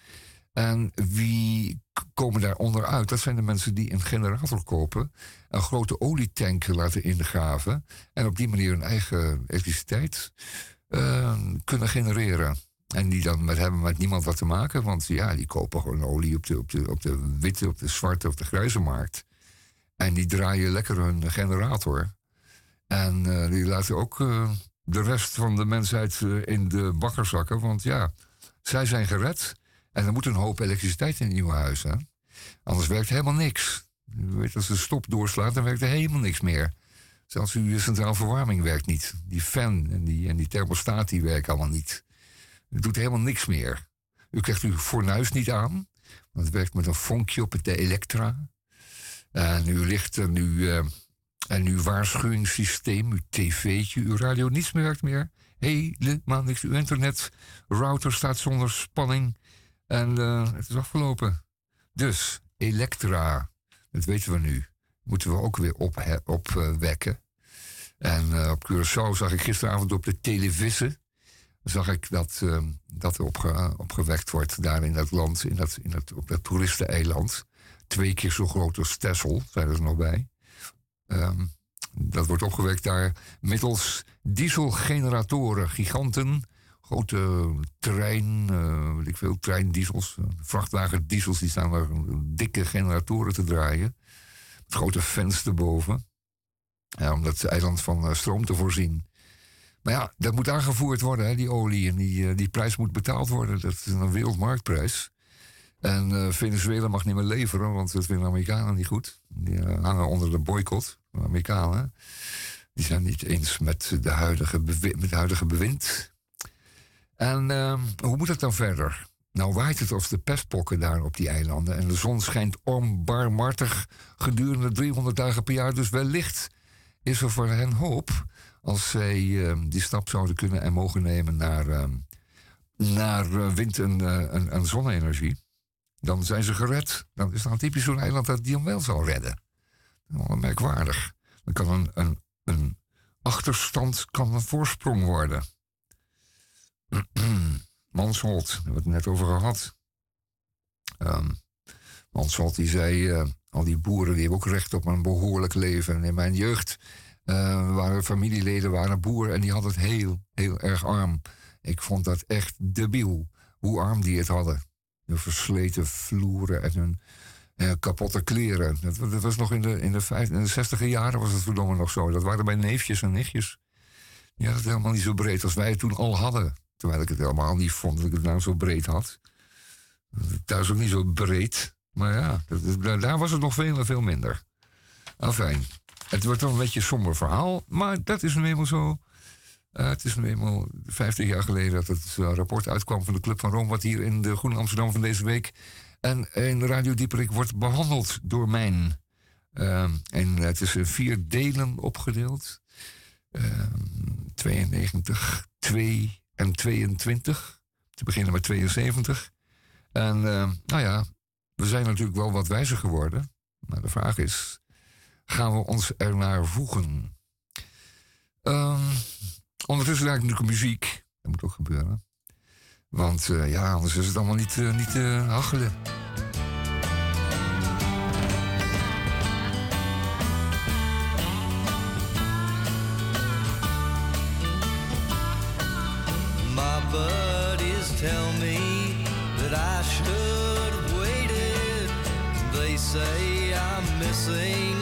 En wie komen daar onderuit? Dat zijn de mensen die een generator kopen, een grote olietank laten ingraven en op die manier hun eigen elektriciteit eh, kunnen genereren. En die dan met, hebben met niemand wat te maken, want ja, die kopen gewoon olie op de, op de, op de witte, op de zwarte of de grijze markt. En die draaien lekker hun generator. En eh, die laten ook eh, de rest van de mensheid eh, in de bakker zakken. Want ja, zij zijn gered. En er moet een hoop elektriciteit in het nieuwe huis. Hè? Anders werkt helemaal niks. U weet, als de stop doorslaat, dan werkt er helemaal niks meer. Zelfs uw centraal verwarming werkt niet. Die fan en die, en die thermostaat die werken allemaal niet. Het doet helemaal niks meer. U krijgt uw fornuis niet aan. Want het werkt met een vonkje op het Elektra. En uw licht en uw, eh, en uw waarschuwingssysteem, uw tv'tje, uw radio, niets meer werkt meer. Helemaal niks. Uw internet, router staat zonder spanning. En eh, het is afgelopen. Dus, Elektra, dat weten we nu. Moeten we ook weer opwekken. Op, wekken. en eh, op Curaçao zag ik gisteravond op de televisie... zag ik dat, eh, dat er opge, opgewekt wordt daar in dat land, in dat, in dat, op dat toeristeneiland. Twee keer zo groot als Texel, zijn er nog bij. Ehm, dat wordt opgewekt daar middels dieselgeneratoren, giganten, grote trein, eh, weet ik veel, treindiesels, eh, vrachtwagendiesels, die staan daar dikke generatoren te draaien. Met grote fans erboven. Ja, om dat eiland van eh, stroom te voorzien. Maar ja, dat moet aangevoerd worden, hè, die olie. En die, eh, die prijs moet betaald worden. Dat is een wereldmarktprijs. En eh, Venezuela mag niet meer leveren, want dat vinden de Amerikanen niet goed. Die eh, hangen onder de boycott. De Amerikanen. Die zijn niet eens met, de huidige met het huidige bewind. En ehm, hoe moet het dan verder? Nou waait het als de pestpokken daar op die eilanden. En de zon schijnt onbarmhartig gedurende 300 dagen per jaar. Dus wellicht is er voor hen hoop als zij ehm, die stap zouden kunnen en mogen nemen naar, ehm, naar eh, wind- en, eh, en, en zonne-energie. Dan zijn ze gered. Dan is een typisch zo'n eiland dat die hem wel zal redden. Wel merkwaardig. Dan kan een, een, een achterstand kan een voorsprong worden. Mansholt, daar hebben we het net over gehad. Ehm Mansholt die zei, eh, al die boeren die hebben ook recht op een behoorlijk leven. En in mijn jeugd eh, waren familieleden waren boer en die hadden het heel, heel erg arm. Ik vond dat echt debiel. Hoe arm die het hadden. De versleten vloeren en hun eh, kapotte kleren. Dat, dat was nog in de, in, de vijf, in de zestiger jaren was het verdomme nog zo. Dat waren mijn neefjes en nichtjes. Die hadden het helemaal niet zo breed als wij het toen al hadden. Terwijl ik het helemaal niet vond dat ik het nou zo breed had. Thuis ook niet zo breed. Maar ja, dat- daar was het nog veel en veel minder. Enfin, het wordt wel een beetje een somber verhaal. Maar dat is nu eenmaal zo. Eh, het is nu eenmaal 50 jaar geleden dat het eh, rapport uitkwam van de Club van Rome... wat hier in de Groene Amsterdam van deze week... en in Radio Dieperik wordt behandeld door mijn. Ehm, en het is in vier delen opgedeeld. Ehm, 92, 2 en 22. Te beginnen met 72. En ehm, nou ja, we zijn natuurlijk wel wat wijzer geworden. Maar de vraag is, gaan we ons ernaar voegen? Ehm, ondertussen raak ik natuurlijk muziek. Dat moet ook gebeuren. Want eh, ja, anders is het allemaal niet, eh, niet te hachelen. Say I'm missing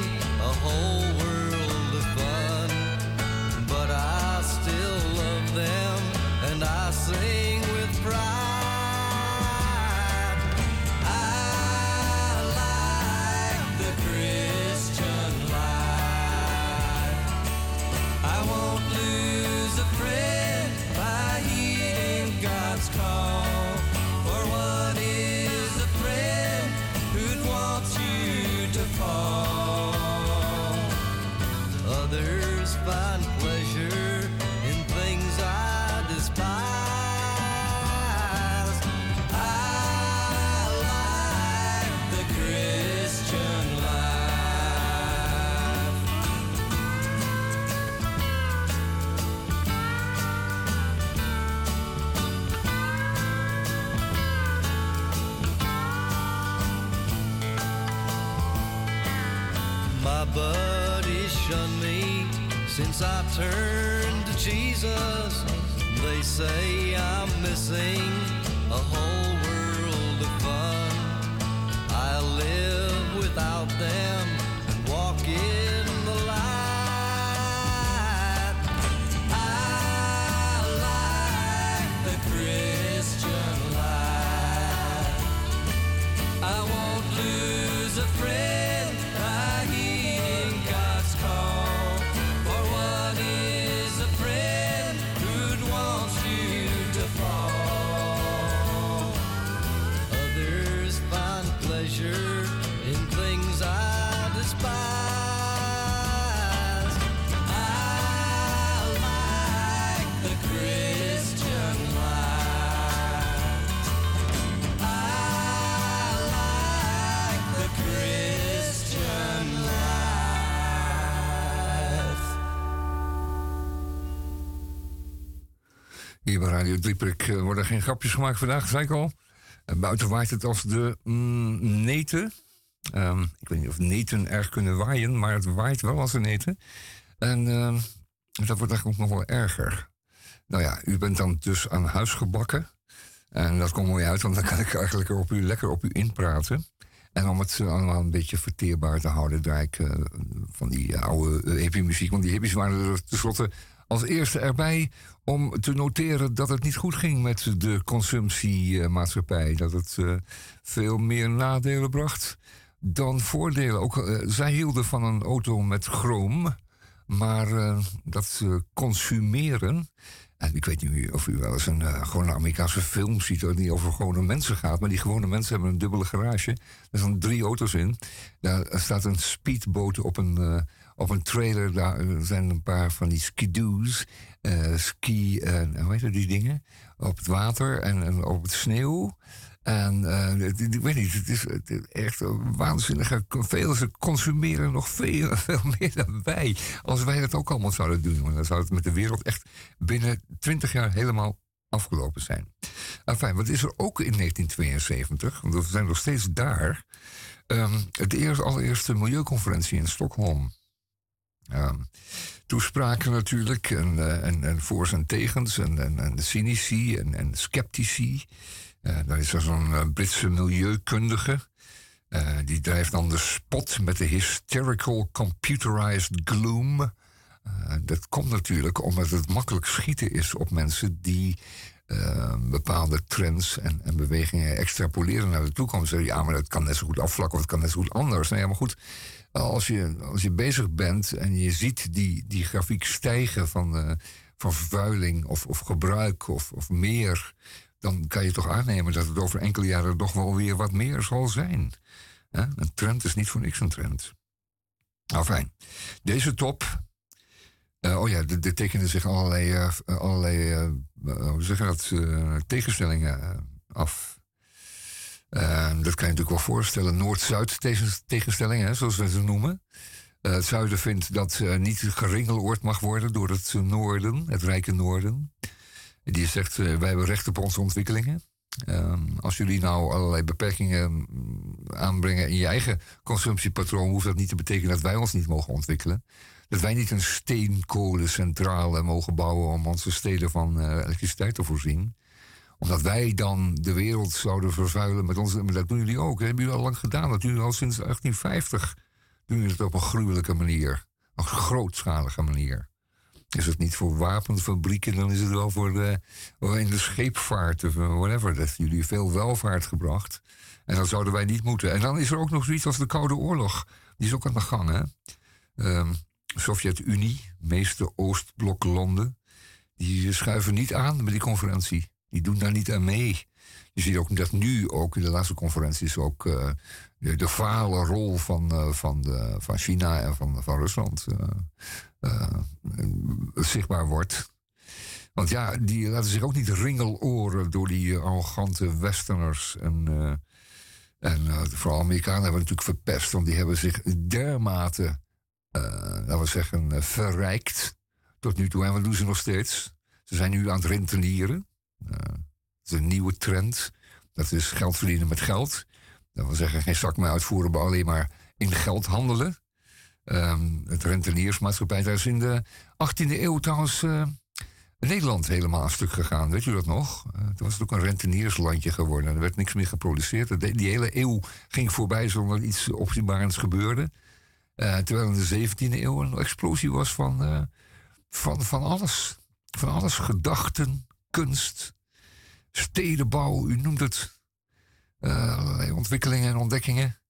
turned to Jesus. They say I'm missing a whole world of fun. I live without them bij Radio Dieperik eh, worden geen grapjes gemaakt vandaag, zei ik al. En buiten waait het als de mm, neten. Ehm, ik weet niet of neten erg kunnen waaien, maar het waait wel als een neten. En ehm, dat wordt eigenlijk ook nog wel erger. Nou ja, u bent dan dus aan huis gebakken. En dat komt mooi uit, want dan kan ik eigenlijk op u, lekker op u inpraten. En om het eh, allemaal een beetje verteerbaar te houden, draai ik eh, van die eh, oude uh, hippie-muziek. Want die hippies waren er tenslotte als eerste erbij om te noteren dat het niet goed ging met de consumptiemaatschappij. Dat het eh, veel meer nadelen bracht dan voordelen. Ook, eh, zij hielden van een auto met chroom, maar eh, dat consumeren. En ik weet niet of u wel eens een gewone Amerikaanse film ziet, dat niet over gewone mensen gaat. Maar die gewone mensen hebben een dubbele garage. Er staan drie auto's in. Daar staat een speedboot op een, op een trailer. Daar zijn een paar van die skidoos. eh, ski, en hoe heet die dingen? Op het water en, en op het sneeuw. En het- ik weet niet, het is, echt een waanzinnige. Veel, ze consumeren nog veel, veel meer dan wij. Als wij dat ook allemaal zouden doen, dan zou het met de wereld echt binnen 20 jaar helemaal afgelopen zijn. Enfin, wat is er ook in 1972? Want we zijn nog steeds daar. Ehm, de eerste, allereerste milieuconferentie in Stockholm. Ehm, toespraken natuurlijk. En, eh, en, en voor's en tegens. En, en, en cynici en, en sceptici. Eh daar is er zo'n eh, Britse milieukundige. Die drijft dan de spot met de hysterical computerized gloom. Dat komt natuurlijk omdat het makkelijk schieten is op mensen die eh, bepaalde trends en, en bewegingen extrapoleren naar de toekomst. Ja, maar dat kan net zo goed afvlakken of het kan net zo goed anders. Nou ja, maar goed, als je, als je bezig bent en je ziet die, die grafiek stijgen van, eh, van vervuiling of, of gebruik of, of meer, dan kan je toch aannemen dat het over enkele jaren toch wel weer wat meer zal zijn. Een trend is niet voor niks een trend. Nou fijn. Deze top. eh, oh ja, er tekenen zich allerlei, eh, allerlei hoe zeg je dat, tegenstellingen af. Eh, dat kan je natuurlijk wel voorstellen. Noord-Zuid tegen- tegenstellingen, hè, zoals we ze noemen. Eh, het zuiden vindt dat eh, niet geringeloord mag worden door het noorden, het rijke noorden. Die zegt, eh, wij hebben recht op onze ontwikkelingen. Ehm, als jullie nou allerlei beperkingen mm, aanbrengen in je eigen consumptiepatroon, hoeft dat niet te betekenen dat wij ons niet mogen ontwikkelen. Dat wij niet een steenkolencentrale mogen bouwen om onze steden van elektriciteit te voorzien. Omdat wij dan de wereld zouden vervuilen met ons. Maar dat doen jullie ook. Dat hebben jullie al lang gedaan. Dat doen jullie al sinds 1850. Doen jullie het op een gruwelijke manier. Een grootschalige manier. Is het niet voor wapenfabrieken, dan is het wel voor de, wel in de scheepvaart of whatever. Dat jullie veel welvaart gebracht. En dat zouden wij niet moeten. En dan is er ook nog zoiets als de Koude Oorlog. Die is ook aan de gang, hè? Ehm, Sovjet-Unie, meeste Oostbloklanden, die schuiven niet aan met die conferentie. Die doen daar niet aan mee. Je ziet ook dat nu, ook in de laatste conferenties, ook eh, de, de rol van, eh, van, de, van China en van, van Rusland eh, zichtbaar wordt. Want ja, die laten zich ook niet ringeloren door die arrogante westerners. En, en vooral Amerikanen hebben natuurlijk verpest, want die hebben zich dermate, laten we zeggen, verrijkt tot nu toe. En wat doen ze nog steeds? Ze zijn nu aan het rentenieren. Eh, een nieuwe trend. Dat is geld verdienen met geld. Dat wil zeggen, geen zak meer uitvoeren, maar alleen maar in geld handelen. Ehm, het renteniersmaatschappij, is in de 18e eeuw trouwens eh, Nederland helemaal aan stuk gegaan. Weet u dat nog? Eh, toen was het ook een rentenierslandje geworden. Er werd niks meer geproduceerd. Die hele eeuw ging voorbij zonder iets opzienbarends gebeurde. Terwijl in de 17e eeuw een explosie was van, van, van alles. Van alles. Gedachten, kunst, stedenbouw, u noemt het. Allerlei ontwikkelingen en ontdekkingen.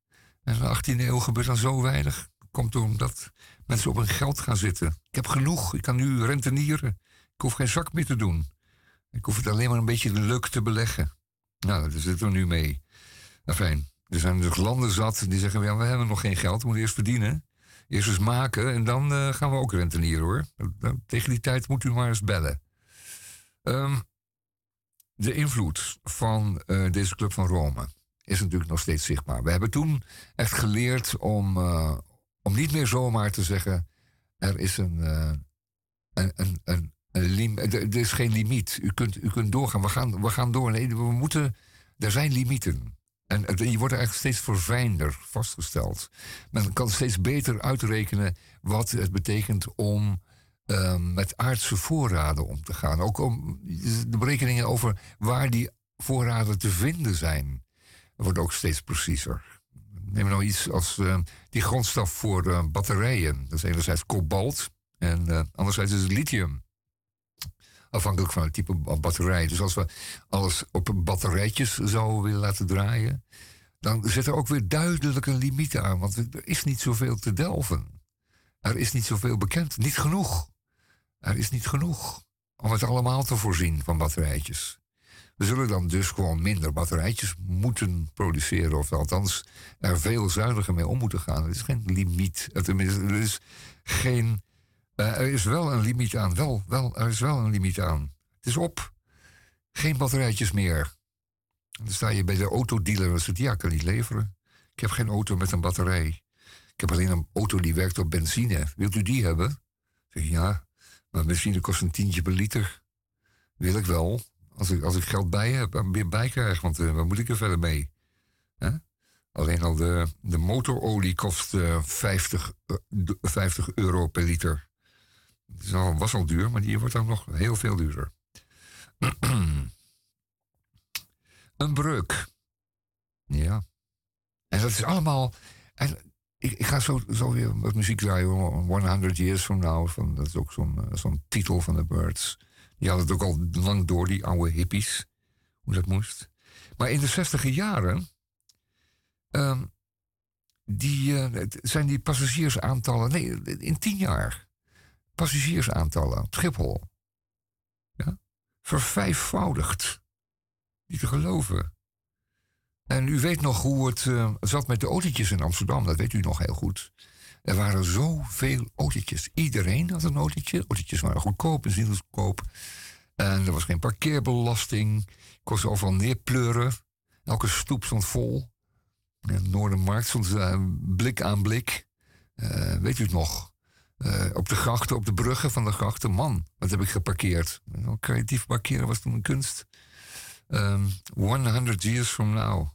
En in de 18e eeuw gebeurt dan zo weinig. Komt omdat mensen op hun geld gaan zitten. Ik heb genoeg, ik kan nu rentenieren. Ik hoef geen zak meer te doen. Ik hoef het alleen maar een beetje leuk te beleggen. Nou, daar zitten we nu mee. Fijn. Er zijn dus landen zat die zeggen: ja, we hebben nog geen geld, we moeten eerst verdienen. Eerst eens maken en dan eh, gaan we ook rentenieren hoor. Tegen die tijd moet u maar eens bellen. Ehm, de invloed van eh, deze Club van Rome is natuurlijk nog steeds zichtbaar. We hebben toen echt geleerd om, eh, om niet meer zomaar te zeggen: er is een, eh, een, een, een, is geen limiet. U kunt, u kunt doorgaan. We gaan, we gaan door. Nee, we moeten. Er zijn limieten. En die worden eigenlijk steeds verfijnder vastgesteld. Men kan steeds beter uitrekenen wat het betekent om eh, met aardse voorraden om te gaan. Ook om de berekeningen over waar die voorraden te vinden zijn, worden ook steeds preciezer. Neem nou iets als eh, die grondstof voor eh, batterijen. Dat is enerzijds kobalt en eh, anderzijds is het lithium. Afhankelijk van het type ba- batterij. Dus als we alles op batterijtjes zouden willen laten draaien, dan zit er ook weer duidelijk een limiet aan. Want er is niet zoveel te delven. Er is niet zoveel bekend. Niet genoeg. Er is niet genoeg om het allemaal te voorzien van batterijtjes. We zullen dan dus gewoon minder batterijtjes moeten produceren. Of althans er veel zuiniger mee om moeten gaan. Er is geen limiet. Er is geen... eh, er is wel een limiet aan. Wel, wel, er is wel een limiet aan. Het is op. Geen batterijtjes meer. Dan sta je bij de autodealer en zegt... Ja, ik kan niet leveren. Ik heb geen auto met een batterij. Ik heb alleen een auto die werkt op benzine. Wilt u die hebben? Ik zeg ja, maar benzine kost een tientje per liter. Wil ik wel. Als ik, als ik geld bij heb, en weer bij krijg. Want eh, waar moet ik er verder mee? Alleen al de, de motorolie kost eh, 50, eh, d- 50 euro per liter. Het was al duur, maar die wordt dan nog heel veel duurder. Een breuk. Ja. En dat is allemaal. Ik, ga zo, zo weer wat muziek draaien. hoor. 100 Years From Now. Van, dat is ook zo'n eh, zo'n titel van de Birds. Die hadden het ook al lang door, die oude hippies. Hoe dat moest. Maar in de 60 jaren. ehm, die, eh, zijn die passagiersaantallen. Nee, in 10 jaar. Passagiersaantallen op Schiphol. Ja, vervijfvoudigd. Niet te geloven. En u weet nog hoe het eh, zat met de autootjes in Amsterdam. Dat weet u nog heel goed. Er waren zoveel autootjes. Iedereen had een autootje. Autootjes waren goedkoop, was goedkoop. En er was geen parkeerbelasting. Kostte overal neerpleuren. Elke stoep stond vol. En Noordermarkt stond eh, blik aan blik. Eh, weet u het nog? Op de grachten, op de bruggen van de grachten. Man, wat heb ik geparkeerd? Creatief parkeren was toen een kunst. Ehm 100 years from now.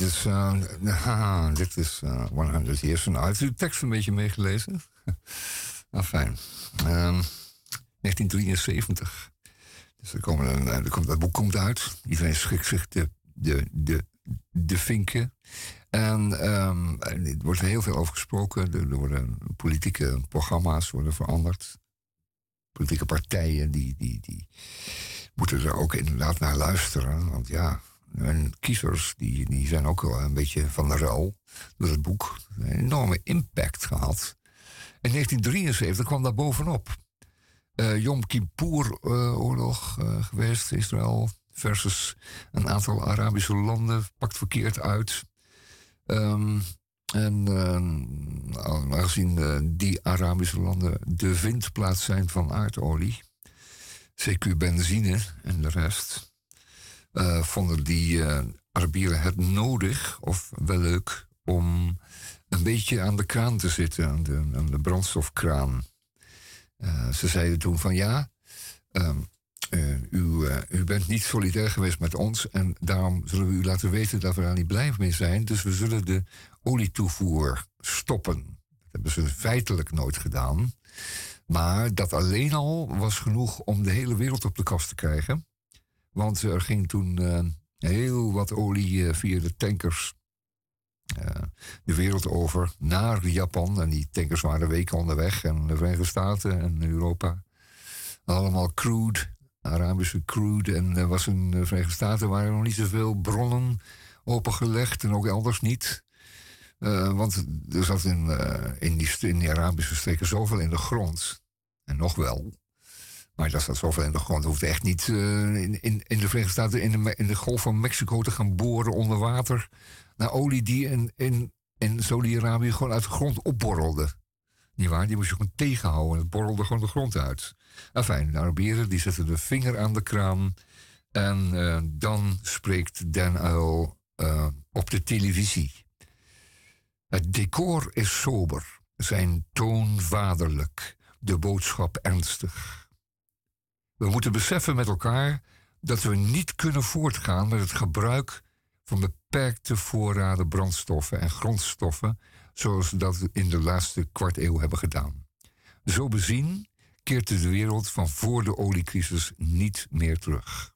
dit is, eh, dit is eh, 100 years now. Heeft u de tekst een beetje meegelezen? nou, fijn. Ehm, 1973. Dus er komt, dat boek komt uit. Iedereen schikt zich de, de, de, de vinken. En ehm, er wordt heel veel over gesproken. Er, er worden politieke programma's worden veranderd. Politieke partijen die, die, die moeten er ook inderdaad naar luisteren. Want ja, hun kiezers die, die zijn ook wel een beetje van de ruil door het boek. Een enorme impact gehad. In 1973 kwam daar bovenop. eh Yom Kippur-oorlog eh, geweest, Israël versus een aantal Arabische landen, pakt verkeerd uit. Ehm, en eh, aangezien eh, die Arabische landen de vindplaats zijn van aardolie, CQ benzine en de rest, eh, vonden die eh, Arabieren het nodig, of wel leuk, om een beetje aan de kraan te zitten, aan de, aan de brandstofkraan. Eh, ze zeiden toen van ja, ehm, eh, u, u bent niet solidair geweest met ons en daarom zullen we u laten weten dat we daar niet blij mee zijn. Dus we zullen de olietoevoer stoppen. Dat hebben ze feitelijk nooit gedaan. Maar dat alleen al was genoeg om de hele wereld op de kast te krijgen. Want er ging toen eh, heel wat olie eh, via de tankers eh, de wereld over naar Japan. En die tankers waren weken onderweg. En de Verenigde Staten en Europa. Allemaal crude, Arabische crude. En er was in de Verenigde Staten waren nog niet zoveel bronnen opengelegd. En ook elders niet. Want er zat in, eh, in, die, in die Arabische streken zoveel in de grond. En nog wel. Maar dat zat zoveel in de grond. hoeft echt niet eh, in, in, in de Verenigde Staten in de, Golf van Mexico te gaan boren onder water. Naar olie die in, in, in Saudi-Arabië gewoon uit de grond opborrelde. Niet waar? Die moest je gewoon tegenhouden. Het borrelde gewoon de grond uit. Enfin, de Arabieren die zetten de vinger aan de kraan. En eh, dan spreekt Den Uil eh, op de televisie. Het decor is sober, zijn toon vaderlijk, de boodschap ernstig. We moeten beseffen met elkaar dat we niet kunnen voortgaan met het gebruik van beperkte voorraden brandstoffen en grondstoffen, zoals we dat in de laatste kwart eeuw hebben gedaan. Zo bezien keert de wereld van voor de oliecrisis niet meer terug.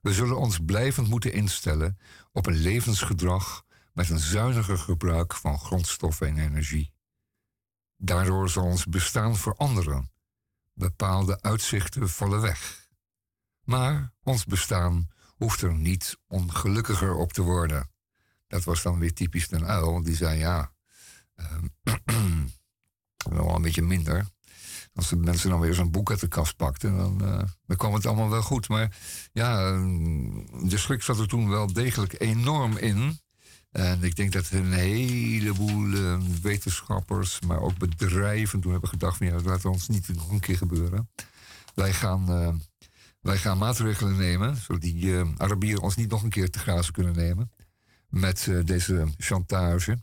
We zullen ons blijvend moeten instellen op een levensgedrag met een zuiniger gebruik van grondstoffen en energie. Daardoor zal ons bestaan veranderen. Bepaalde uitzichten vallen weg. Maar ons bestaan hoeft er niet ongelukkiger op te worden. Dat was dan weer typisch Den Uil, die zei ja, ehm, wel een beetje minder. Als de mensen dan weer zo'n boek uit de kast pakten, dan, eh, dan kwam het allemaal wel goed. Maar ja, ehm, de schrik zat er toen wel degelijk enorm in. En ik denk dat een heleboel eh, wetenschappers, maar ook bedrijven toen hebben gedacht: van, ja, dat laat ons niet nog een keer gebeuren. Wij gaan, eh, wij gaan maatregelen nemen, zodat die eh, Arabieren ons niet nog een keer te grazen kunnen nemen. Met deze chantage.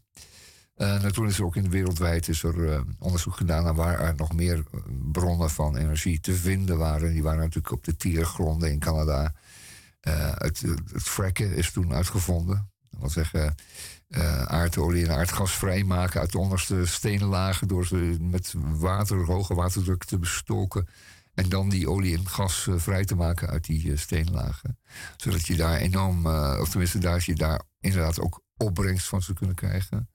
En toen is er ook in de wereldwijd is er, onderzoek gedaan naar waar er nog meer bronnen van energie te vinden waren. Die waren natuurlijk op de tiergronden in Canada. Het, het is toen uitgevonden. Wil zeggen, eh, aardolie en aardgas vrijmaken uit de onderste stenenlagen door ze met water, hoge waterdruk te bestoken. En dan die olie en gas eh, vrij te maken uit die eh, steenlagen. Zodat je daar enorm, of tenminste daar je daar inderdaad ook opbrengst van zou kunnen krijgen.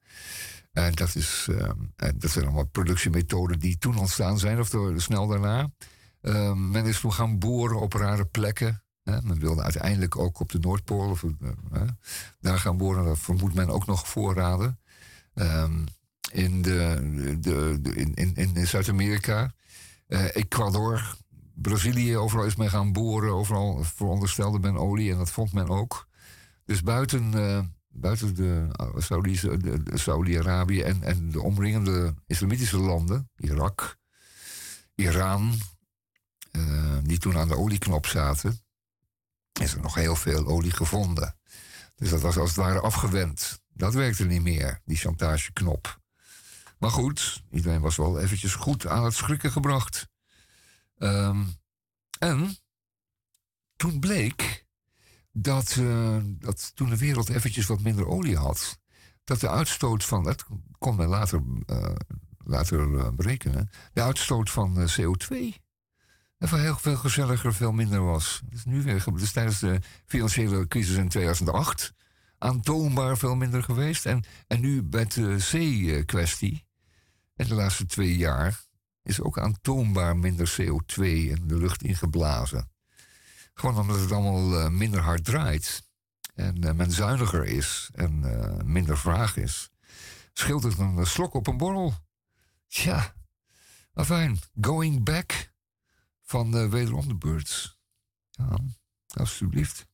En dat, is, eh, en dat zijn allemaal productiemethoden die toen ontstaan zijn, of snel daarna. Eh, men is toen gaan boren op rare plekken. Men wilde uiteindelijk ook op de Noordpool of, eh, daar gaan boren. Daar vermoedt men ook nog voorraden. Ehm, in, de, de, in, in, in Zuid-Amerika, eh, Ecuador, Brazilië, overal is men gaan boren. Overal veronderstelde men olie en dat vond men ook. Dus buiten, eh, buiten de, Saudi- de- de Saudi-Arabië en, en de omringende islamitische landen, Irak, Iran, die toen aan de olieknop zaten, is er nog heel veel olie gevonden. Dus dat was als het ware afgewend. Dat werkte niet meer, die chantageknop. Maar goed, iedereen was wel eventjes goed aan het schrikken gebracht. Ehm, en toen bleek dat, eh, dat toen de wereld eventjes wat minder olie had, dat de uitstoot van, dat kon men later, eh, later eh, berekenen, de uitstoot van CO2 en voor heel veel gezelliger veel minder was. Dus nu weer, dus tijdens de financiële crisis in 2008 aantoonbaar veel minder geweest. En, en nu met de C-kwestie, in de laatste twee jaar, is ook aantoonbaar minder CO2 in de lucht ingeblazen. Gewoon omdat het allemaal eh, minder hard draait. En eh, men zuiniger is en eh, minder vraag is. Scheelt het dan een slok op een borrel? Tja, fijn. going back van de wederom de Birds. Ja, alsjeblieft.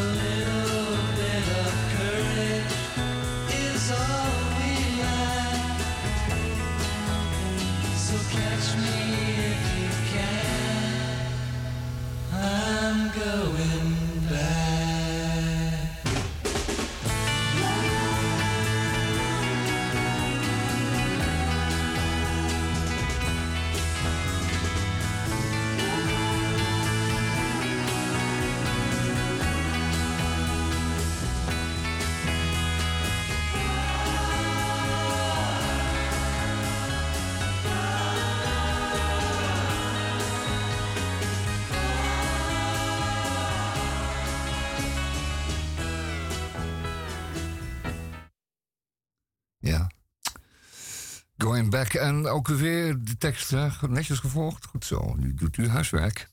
A little En ook weer de tekst netjes gevolgd. Goed zo, nu doet u huiswerk.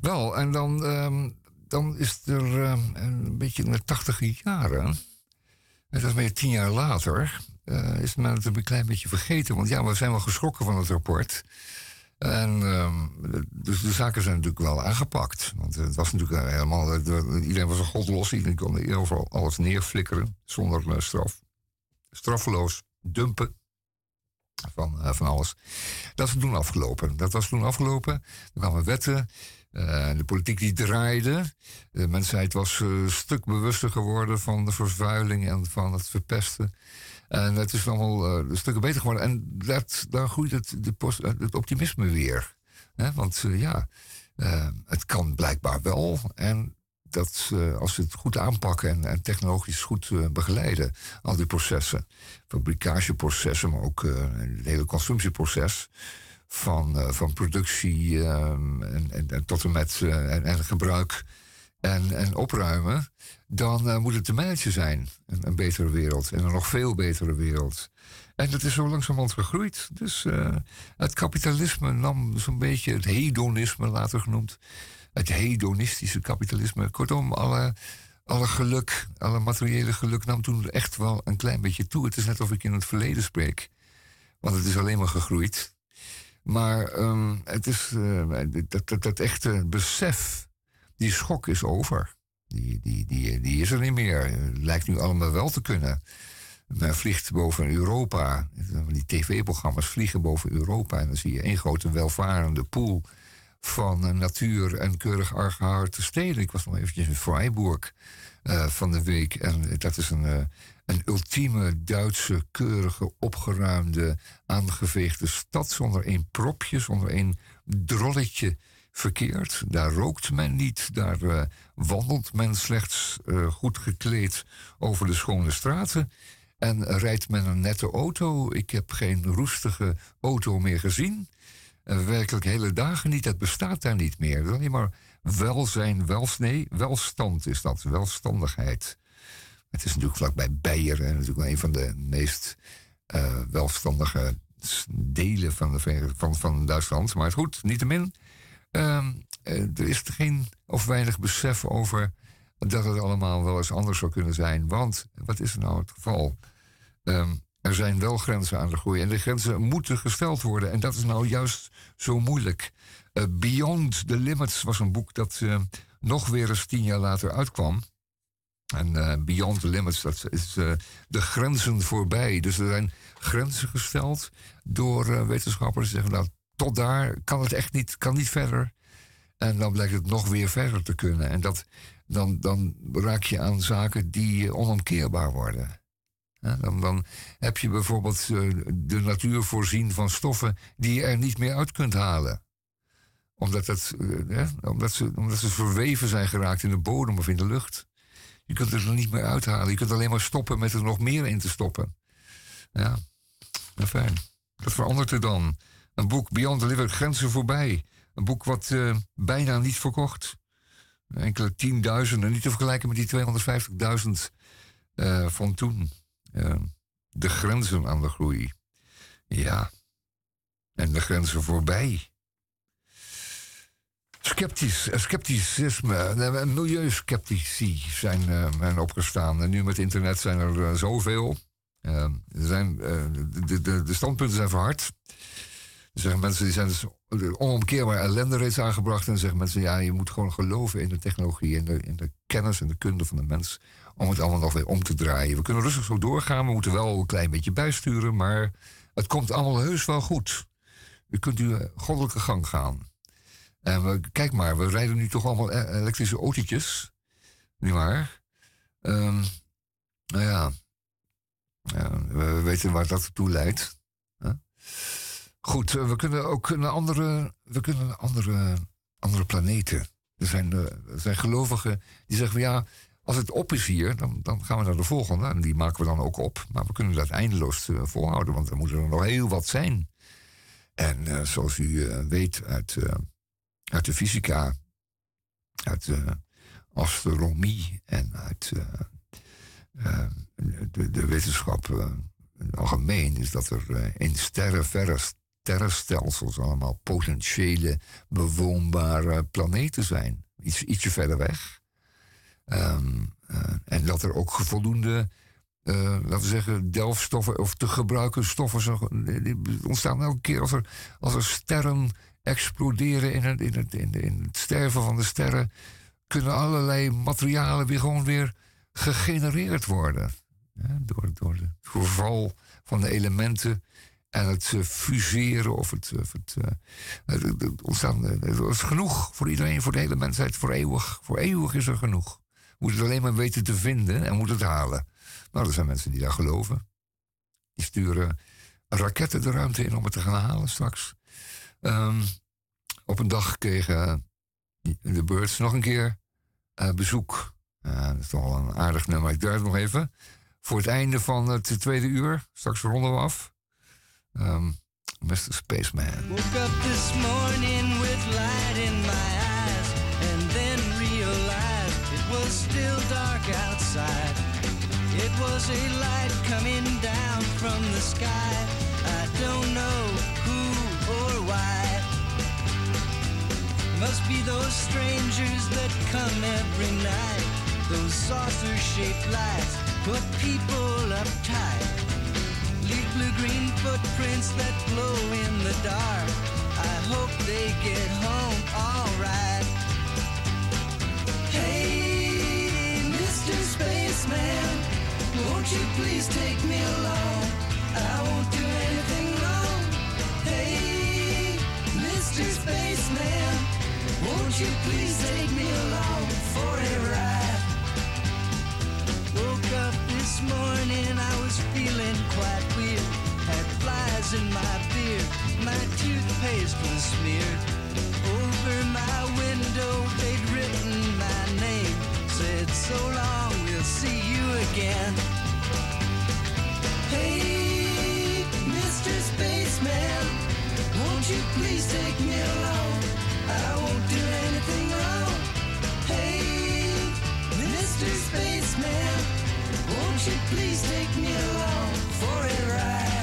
Wel, en dan, ehm, dan is er ehm, een beetje in de tachtige jaren... En dat is meer tien jaar later... eh, is men het een klein beetje vergeten. Want ja, we zijn wel geschrokken van het rapport... En ehm, dus de zaken zijn natuurlijk wel aangepakt. Want het was natuurlijk eh, helemaal. eh, de- Iedereen was een godlos. Iedereen kon overal alles neerflikkeren zonder eh, straf. Straffeloos dumpen van, eh, van alles. Dat is toen afgelopen. Dat was toen afgelopen. Er kwamen wetten. eh, de politiek die draaide. De mensheid was eh, een stuk bewuster geworden van de vervuiling en van het verpesten. En het is allemaal eh, stukken beter geworden. En dat, daar groeit het, de post, eh, het optimisme weer. Want eh, ja, eh, het kan blijkbaar wel. En dat eh, als we het goed aanpakken en, en technologisch goed eh, begeleiden, al die processen, fabrikageprocessen, maar ook eh, het hele consumptieproces. Van, van productie ehm, en, en, en tot en met en, en gebruik en, en opruimen, dan moet het een mannetje zijn. Een, een betere wereld. En een nog veel betere wereld. En dat is zo langzamerhand gegroeid. Dus het kapitalisme nam zo'n beetje het hedonisme later genoemd. Het hedonistische kapitalisme. Kortom, alle, alle geluk, alle materiële geluk nam toen echt wel een klein beetje toe. Het is net of ik in het verleden spreek. Want het is alleen maar gegroeid. Maar ehm, het is, eh, dat, dat, dat echte besef, die schok is over. Die, die, die, die is er niet meer. Lijkt nu allemaal wel te kunnen. Men vliegt boven Europa. Die tv-programma's vliegen boven Europa. En dan zie je één grote welvarende pool van natuur en keurig aangehouden steden. Ik was nog eventjes in Freiburg eh, van de week. En dat is een, eh, een ultieme Duitse, keurige, opgeruimde, aangeveegde stad. Zonder één propje, zonder één drolletje verkeerd. Daar rookt men niet. Daar eh, wandelt men slechts goed gekleed over de schone straten. En rijdt men een nette auto. Ik heb geen roestige auto meer gezien. En werkelijk hele dagen niet. Dat bestaat daar niet meer. Het is alleen maar welzijn, nee, welstand is dat. Welstandigheid. Het is natuurlijk vlakbij Beieren. En natuurlijk een van de meest eh, welstandige delen van, de, van, van Duitsland. Maar goed, niettemin. eh, er is geen of weinig besef over dat het allemaal wel eens anders zou kunnen zijn. Want, wat is nou het geval? Ehm, er zijn wel grenzen aan de groei. En de grenzen moeten gesteld worden. En dat is nou juist zo moeilijk. Eh, Beyond the Limits was een boek dat eh, nog weer eens tien jaar later uitkwam. En eh, Beyond the Limits, dat is de grenzen voorbij. Dus er zijn grenzen gesteld door wetenschappers die zeggen... nou, tot daar kan het echt niet, kan niet verder. En dan blijkt het nog weer verder te kunnen. En dat, dan, dan raak je aan zaken die onomkeerbaar worden. Dan, dan heb je bijvoorbeeld eh, de natuur voorzien van stoffen die je er niet meer uit kunt halen. Omdat, eh, omdat, ze, omdat verweven zijn geraakt in de bodem of in de lucht. Je kunt het er niet meer uithalen. Je kunt alleen maar stoppen met er nog meer in te stoppen. Ja, fijn. Dat verandert er dan. Een boek Beyond the Liver, Grenzen voorbij. Een boek wat eh, bijna niet verkocht. Enkele tienduizenden, niet te vergelijken met die 250.000 eh, van toen. Eh, de grenzen aan de groei. Ja. En de grenzen voorbij. Sceptisch, eh, scepticisme, milieuskeptici zijn, eh, zijn opgestaan. En nu met internet zijn er eh, zoveel. Eh, er zijn, de, de, de standpunten zijn verhard. Er zeggen mensen die zijn dus onomkeerbaar ellende reeds aangebracht. En zeggen mensen, ja, je moet gewoon geloven in de technologie, de, in de kennis en de kunde van de mens. Om het allemaal nog weer om te draaien. We kunnen rustig zo doorgaan. We moeten wel een klein beetje bijsturen. Maar het komt allemaal heus wel goed. U kunt uw goddelijke gang gaan. En we, kijk maar, we rijden nu toch allemaal e- elektrische autootjes. Niet waar? Ehm, nou ja. We we weten waar dat toe leidt. Goed, eh, we kunnen ook naar andere, we kunnen naar andere, andere planeten. Er zijn, eh, er zijn gelovigen die zeggen ja, als het op is hier, dan, dan gaan we naar de volgende. En die maken we dan ook op. Maar we kunnen dat eindeloos eh, volhouden, want er moeten er nog heel wat zijn. En eh, zoals u eh, weet uit, uit de fysica, uit de astronomie en uit de, de wetenschap in algemeen, is dat er in sterren, sterrenstelsels allemaal potentiële bewoonbare planeten zijn. Iets, ietsje verder weg. Ehm, eh, en dat er ook voldoende, eh, laten we zeggen, delfstoffen of te gebruiken stoffen die ontstaan elke keer als er, als er sterren exploderen in het, in, in, in het sterven van de sterren, kunnen allerlei materialen weer gewoon weer gegenereerd worden. Door, door het verval van de elementen en het eh, fuseren of het. Of het, ontstaan. is genoeg voor iedereen, voor de hele mensheid, voor eeuwig. Voor eeuwig is er genoeg. We moeten het alleen maar weten te vinden en moeten het halen. Nou, er zijn mensen die daar geloven. Die sturen raketten de ruimte in om het te gaan halen straks. Ehm, op een dag kregen de Birds nog een keer eh, bezoek. Eh, dat is toch wel een aardig nummer. Ik het nog even. Voor het einde van het tweede uur. Straks ronden we af. Ehm Mr. Spaceman. Woke up this morning with light in my was a light coming down from the sky. I don't know who or why. Must be those strangers that come every night. Those saucer shaped lights put people uptight. Leave blue green footprints that glow in the dark. I hope they get home alright. Hey, Mr. Spaceman, won't you please take me along? I won't do anything wrong. Hey, Mr. Spaceman, won't you please take me along for a ride? Woke up this morning, I was feeling quite weird. Had flies in my beard, my toothpaste was smeared. Over my window, they'd written my name. Said, so long, again. Hey, Mr. Spaceman, won't you please take me along? I won't do anything wrong. Hey, Mr. Spaceman, won't you please take me along for a ride?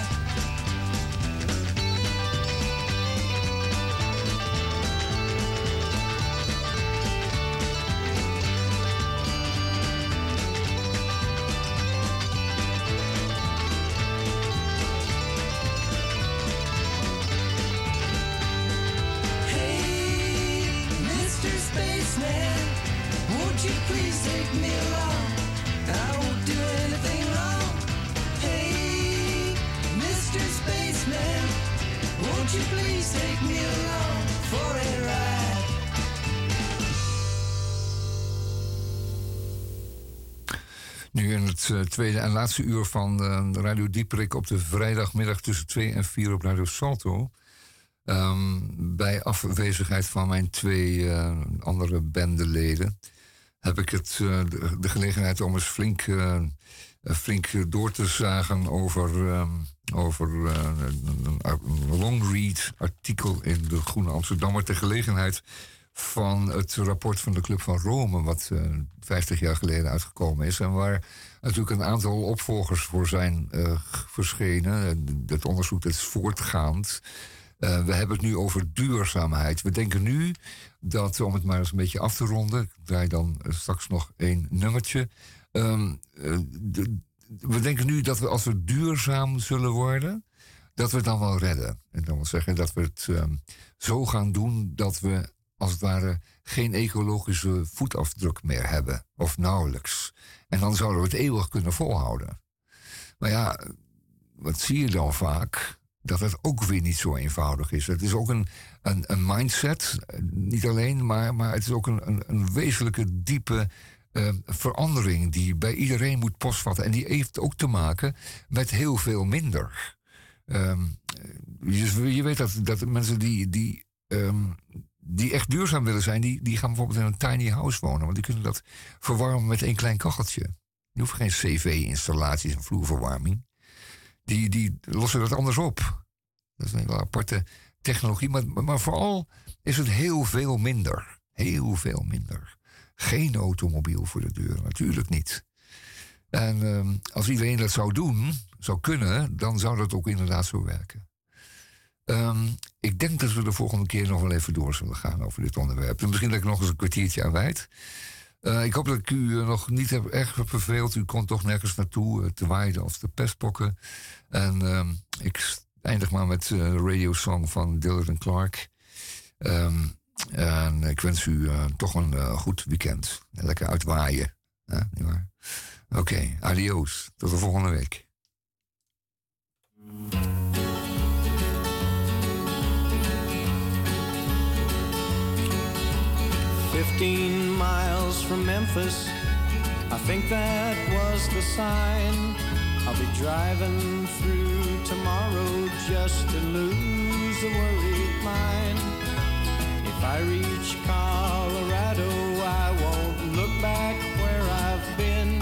Het eh, tweede en laatste uur van eh, Radio Dieperik op de vrijdagmiddag tussen 2 en 4 op Radio Salto. Ehm, bij afwezigheid van mijn twee eh, andere bandeleden heb ik het, de, gelegenheid om eens flink, flink door te zagen over, ehm, over een, een long read artikel in de Groene Amsterdammer ter gelegenheid van het rapport van de Club van Rome, wat eh 50 jaar geleden uitgekomen is. En waar natuurlijk een aantal opvolgers voor zijn eh, verschenen. Het onderzoek dat is voortgaand. Eh, we hebben het nu over duurzaamheid. We denken nu dat, om het maar eens een beetje af te ronden, ik draai dan eh, straks nog één nummertje. Ehm, eh, we denken nu dat we als we duurzaam zullen worden, dat we het dan wel redden. En dat wil zeggen dat we het ehm, zo gaan doen dat we als het ware geen ecologische voetafdruk meer hebben, of nauwelijks. En dan zouden we het eeuwig kunnen volhouden. Maar ja, wat zie je dan vaak? Dat het ook weer niet zo eenvoudig is. Het is ook een, een, een mindset, niet alleen, maar, maar het is ook een, een, een wezenlijke, diepe eh, verandering die bij iedereen moet postvatten. En die heeft ook te maken met heel veel minder. Ehm, je, je weet dat, dat mensen die, die, ehm, die echt duurzaam willen zijn, die, die gaan bijvoorbeeld in een tiny house wonen. Want die kunnen dat verwarmen met één klein kacheltje. Je hoeft geen cv-installaties en vloerverwarming. Die, die lossen dat anders op. Dat is een aparte technologie. Maar, maar vooral is het heel veel minder. Heel veel minder. Geen automobiel voor de deur, natuurlijk niet. En ehm, als iedereen dat zou doen, zou kunnen, dan zou dat ook inderdaad zo werken. Ehm, ik denk dat we de volgende keer nog wel even door zullen gaan over dit onderwerp. En misschien dat ik nog eens een kwartiertje aan wijd. Eh, ik hoop dat ik u eh, nog niet heb, erg verveeld. U kon toch nergens naartoe, eh, te waaien of te pestpokken. En ehm, ik eindig maar met de radiosong van Dylan Clark. Ehm, en ik wens u toch een goed weekend. Lekker uitwaaien. Oké, adios. Tot de volgende week. Fifteen miles from Memphis, I think that was the sign. I'll be driving through tomorrow just to lose a worried mind. If I reach Colorado, I won't look back where I've been.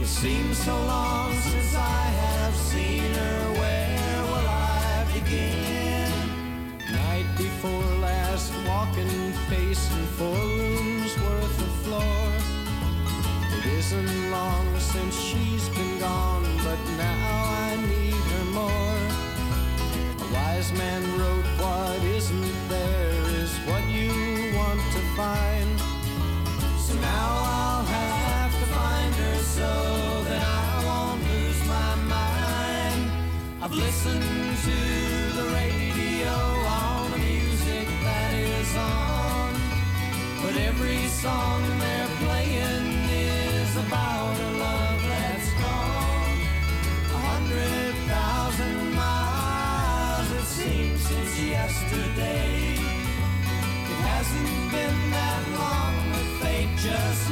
It seems so long since I have seen her. Where will I begin? Night before last, walking, pacing four rooms worth of floor. It isn't long since she's been gone, but now I need her more. A wise man wrote, What isn't there is what you want to find. So now I'll have to find her so that I won't lose my mind. I've listened song they're playing is about a love that's gone. A hundred thousand miles it seems since yesterday. It hasn't been that long, but fate just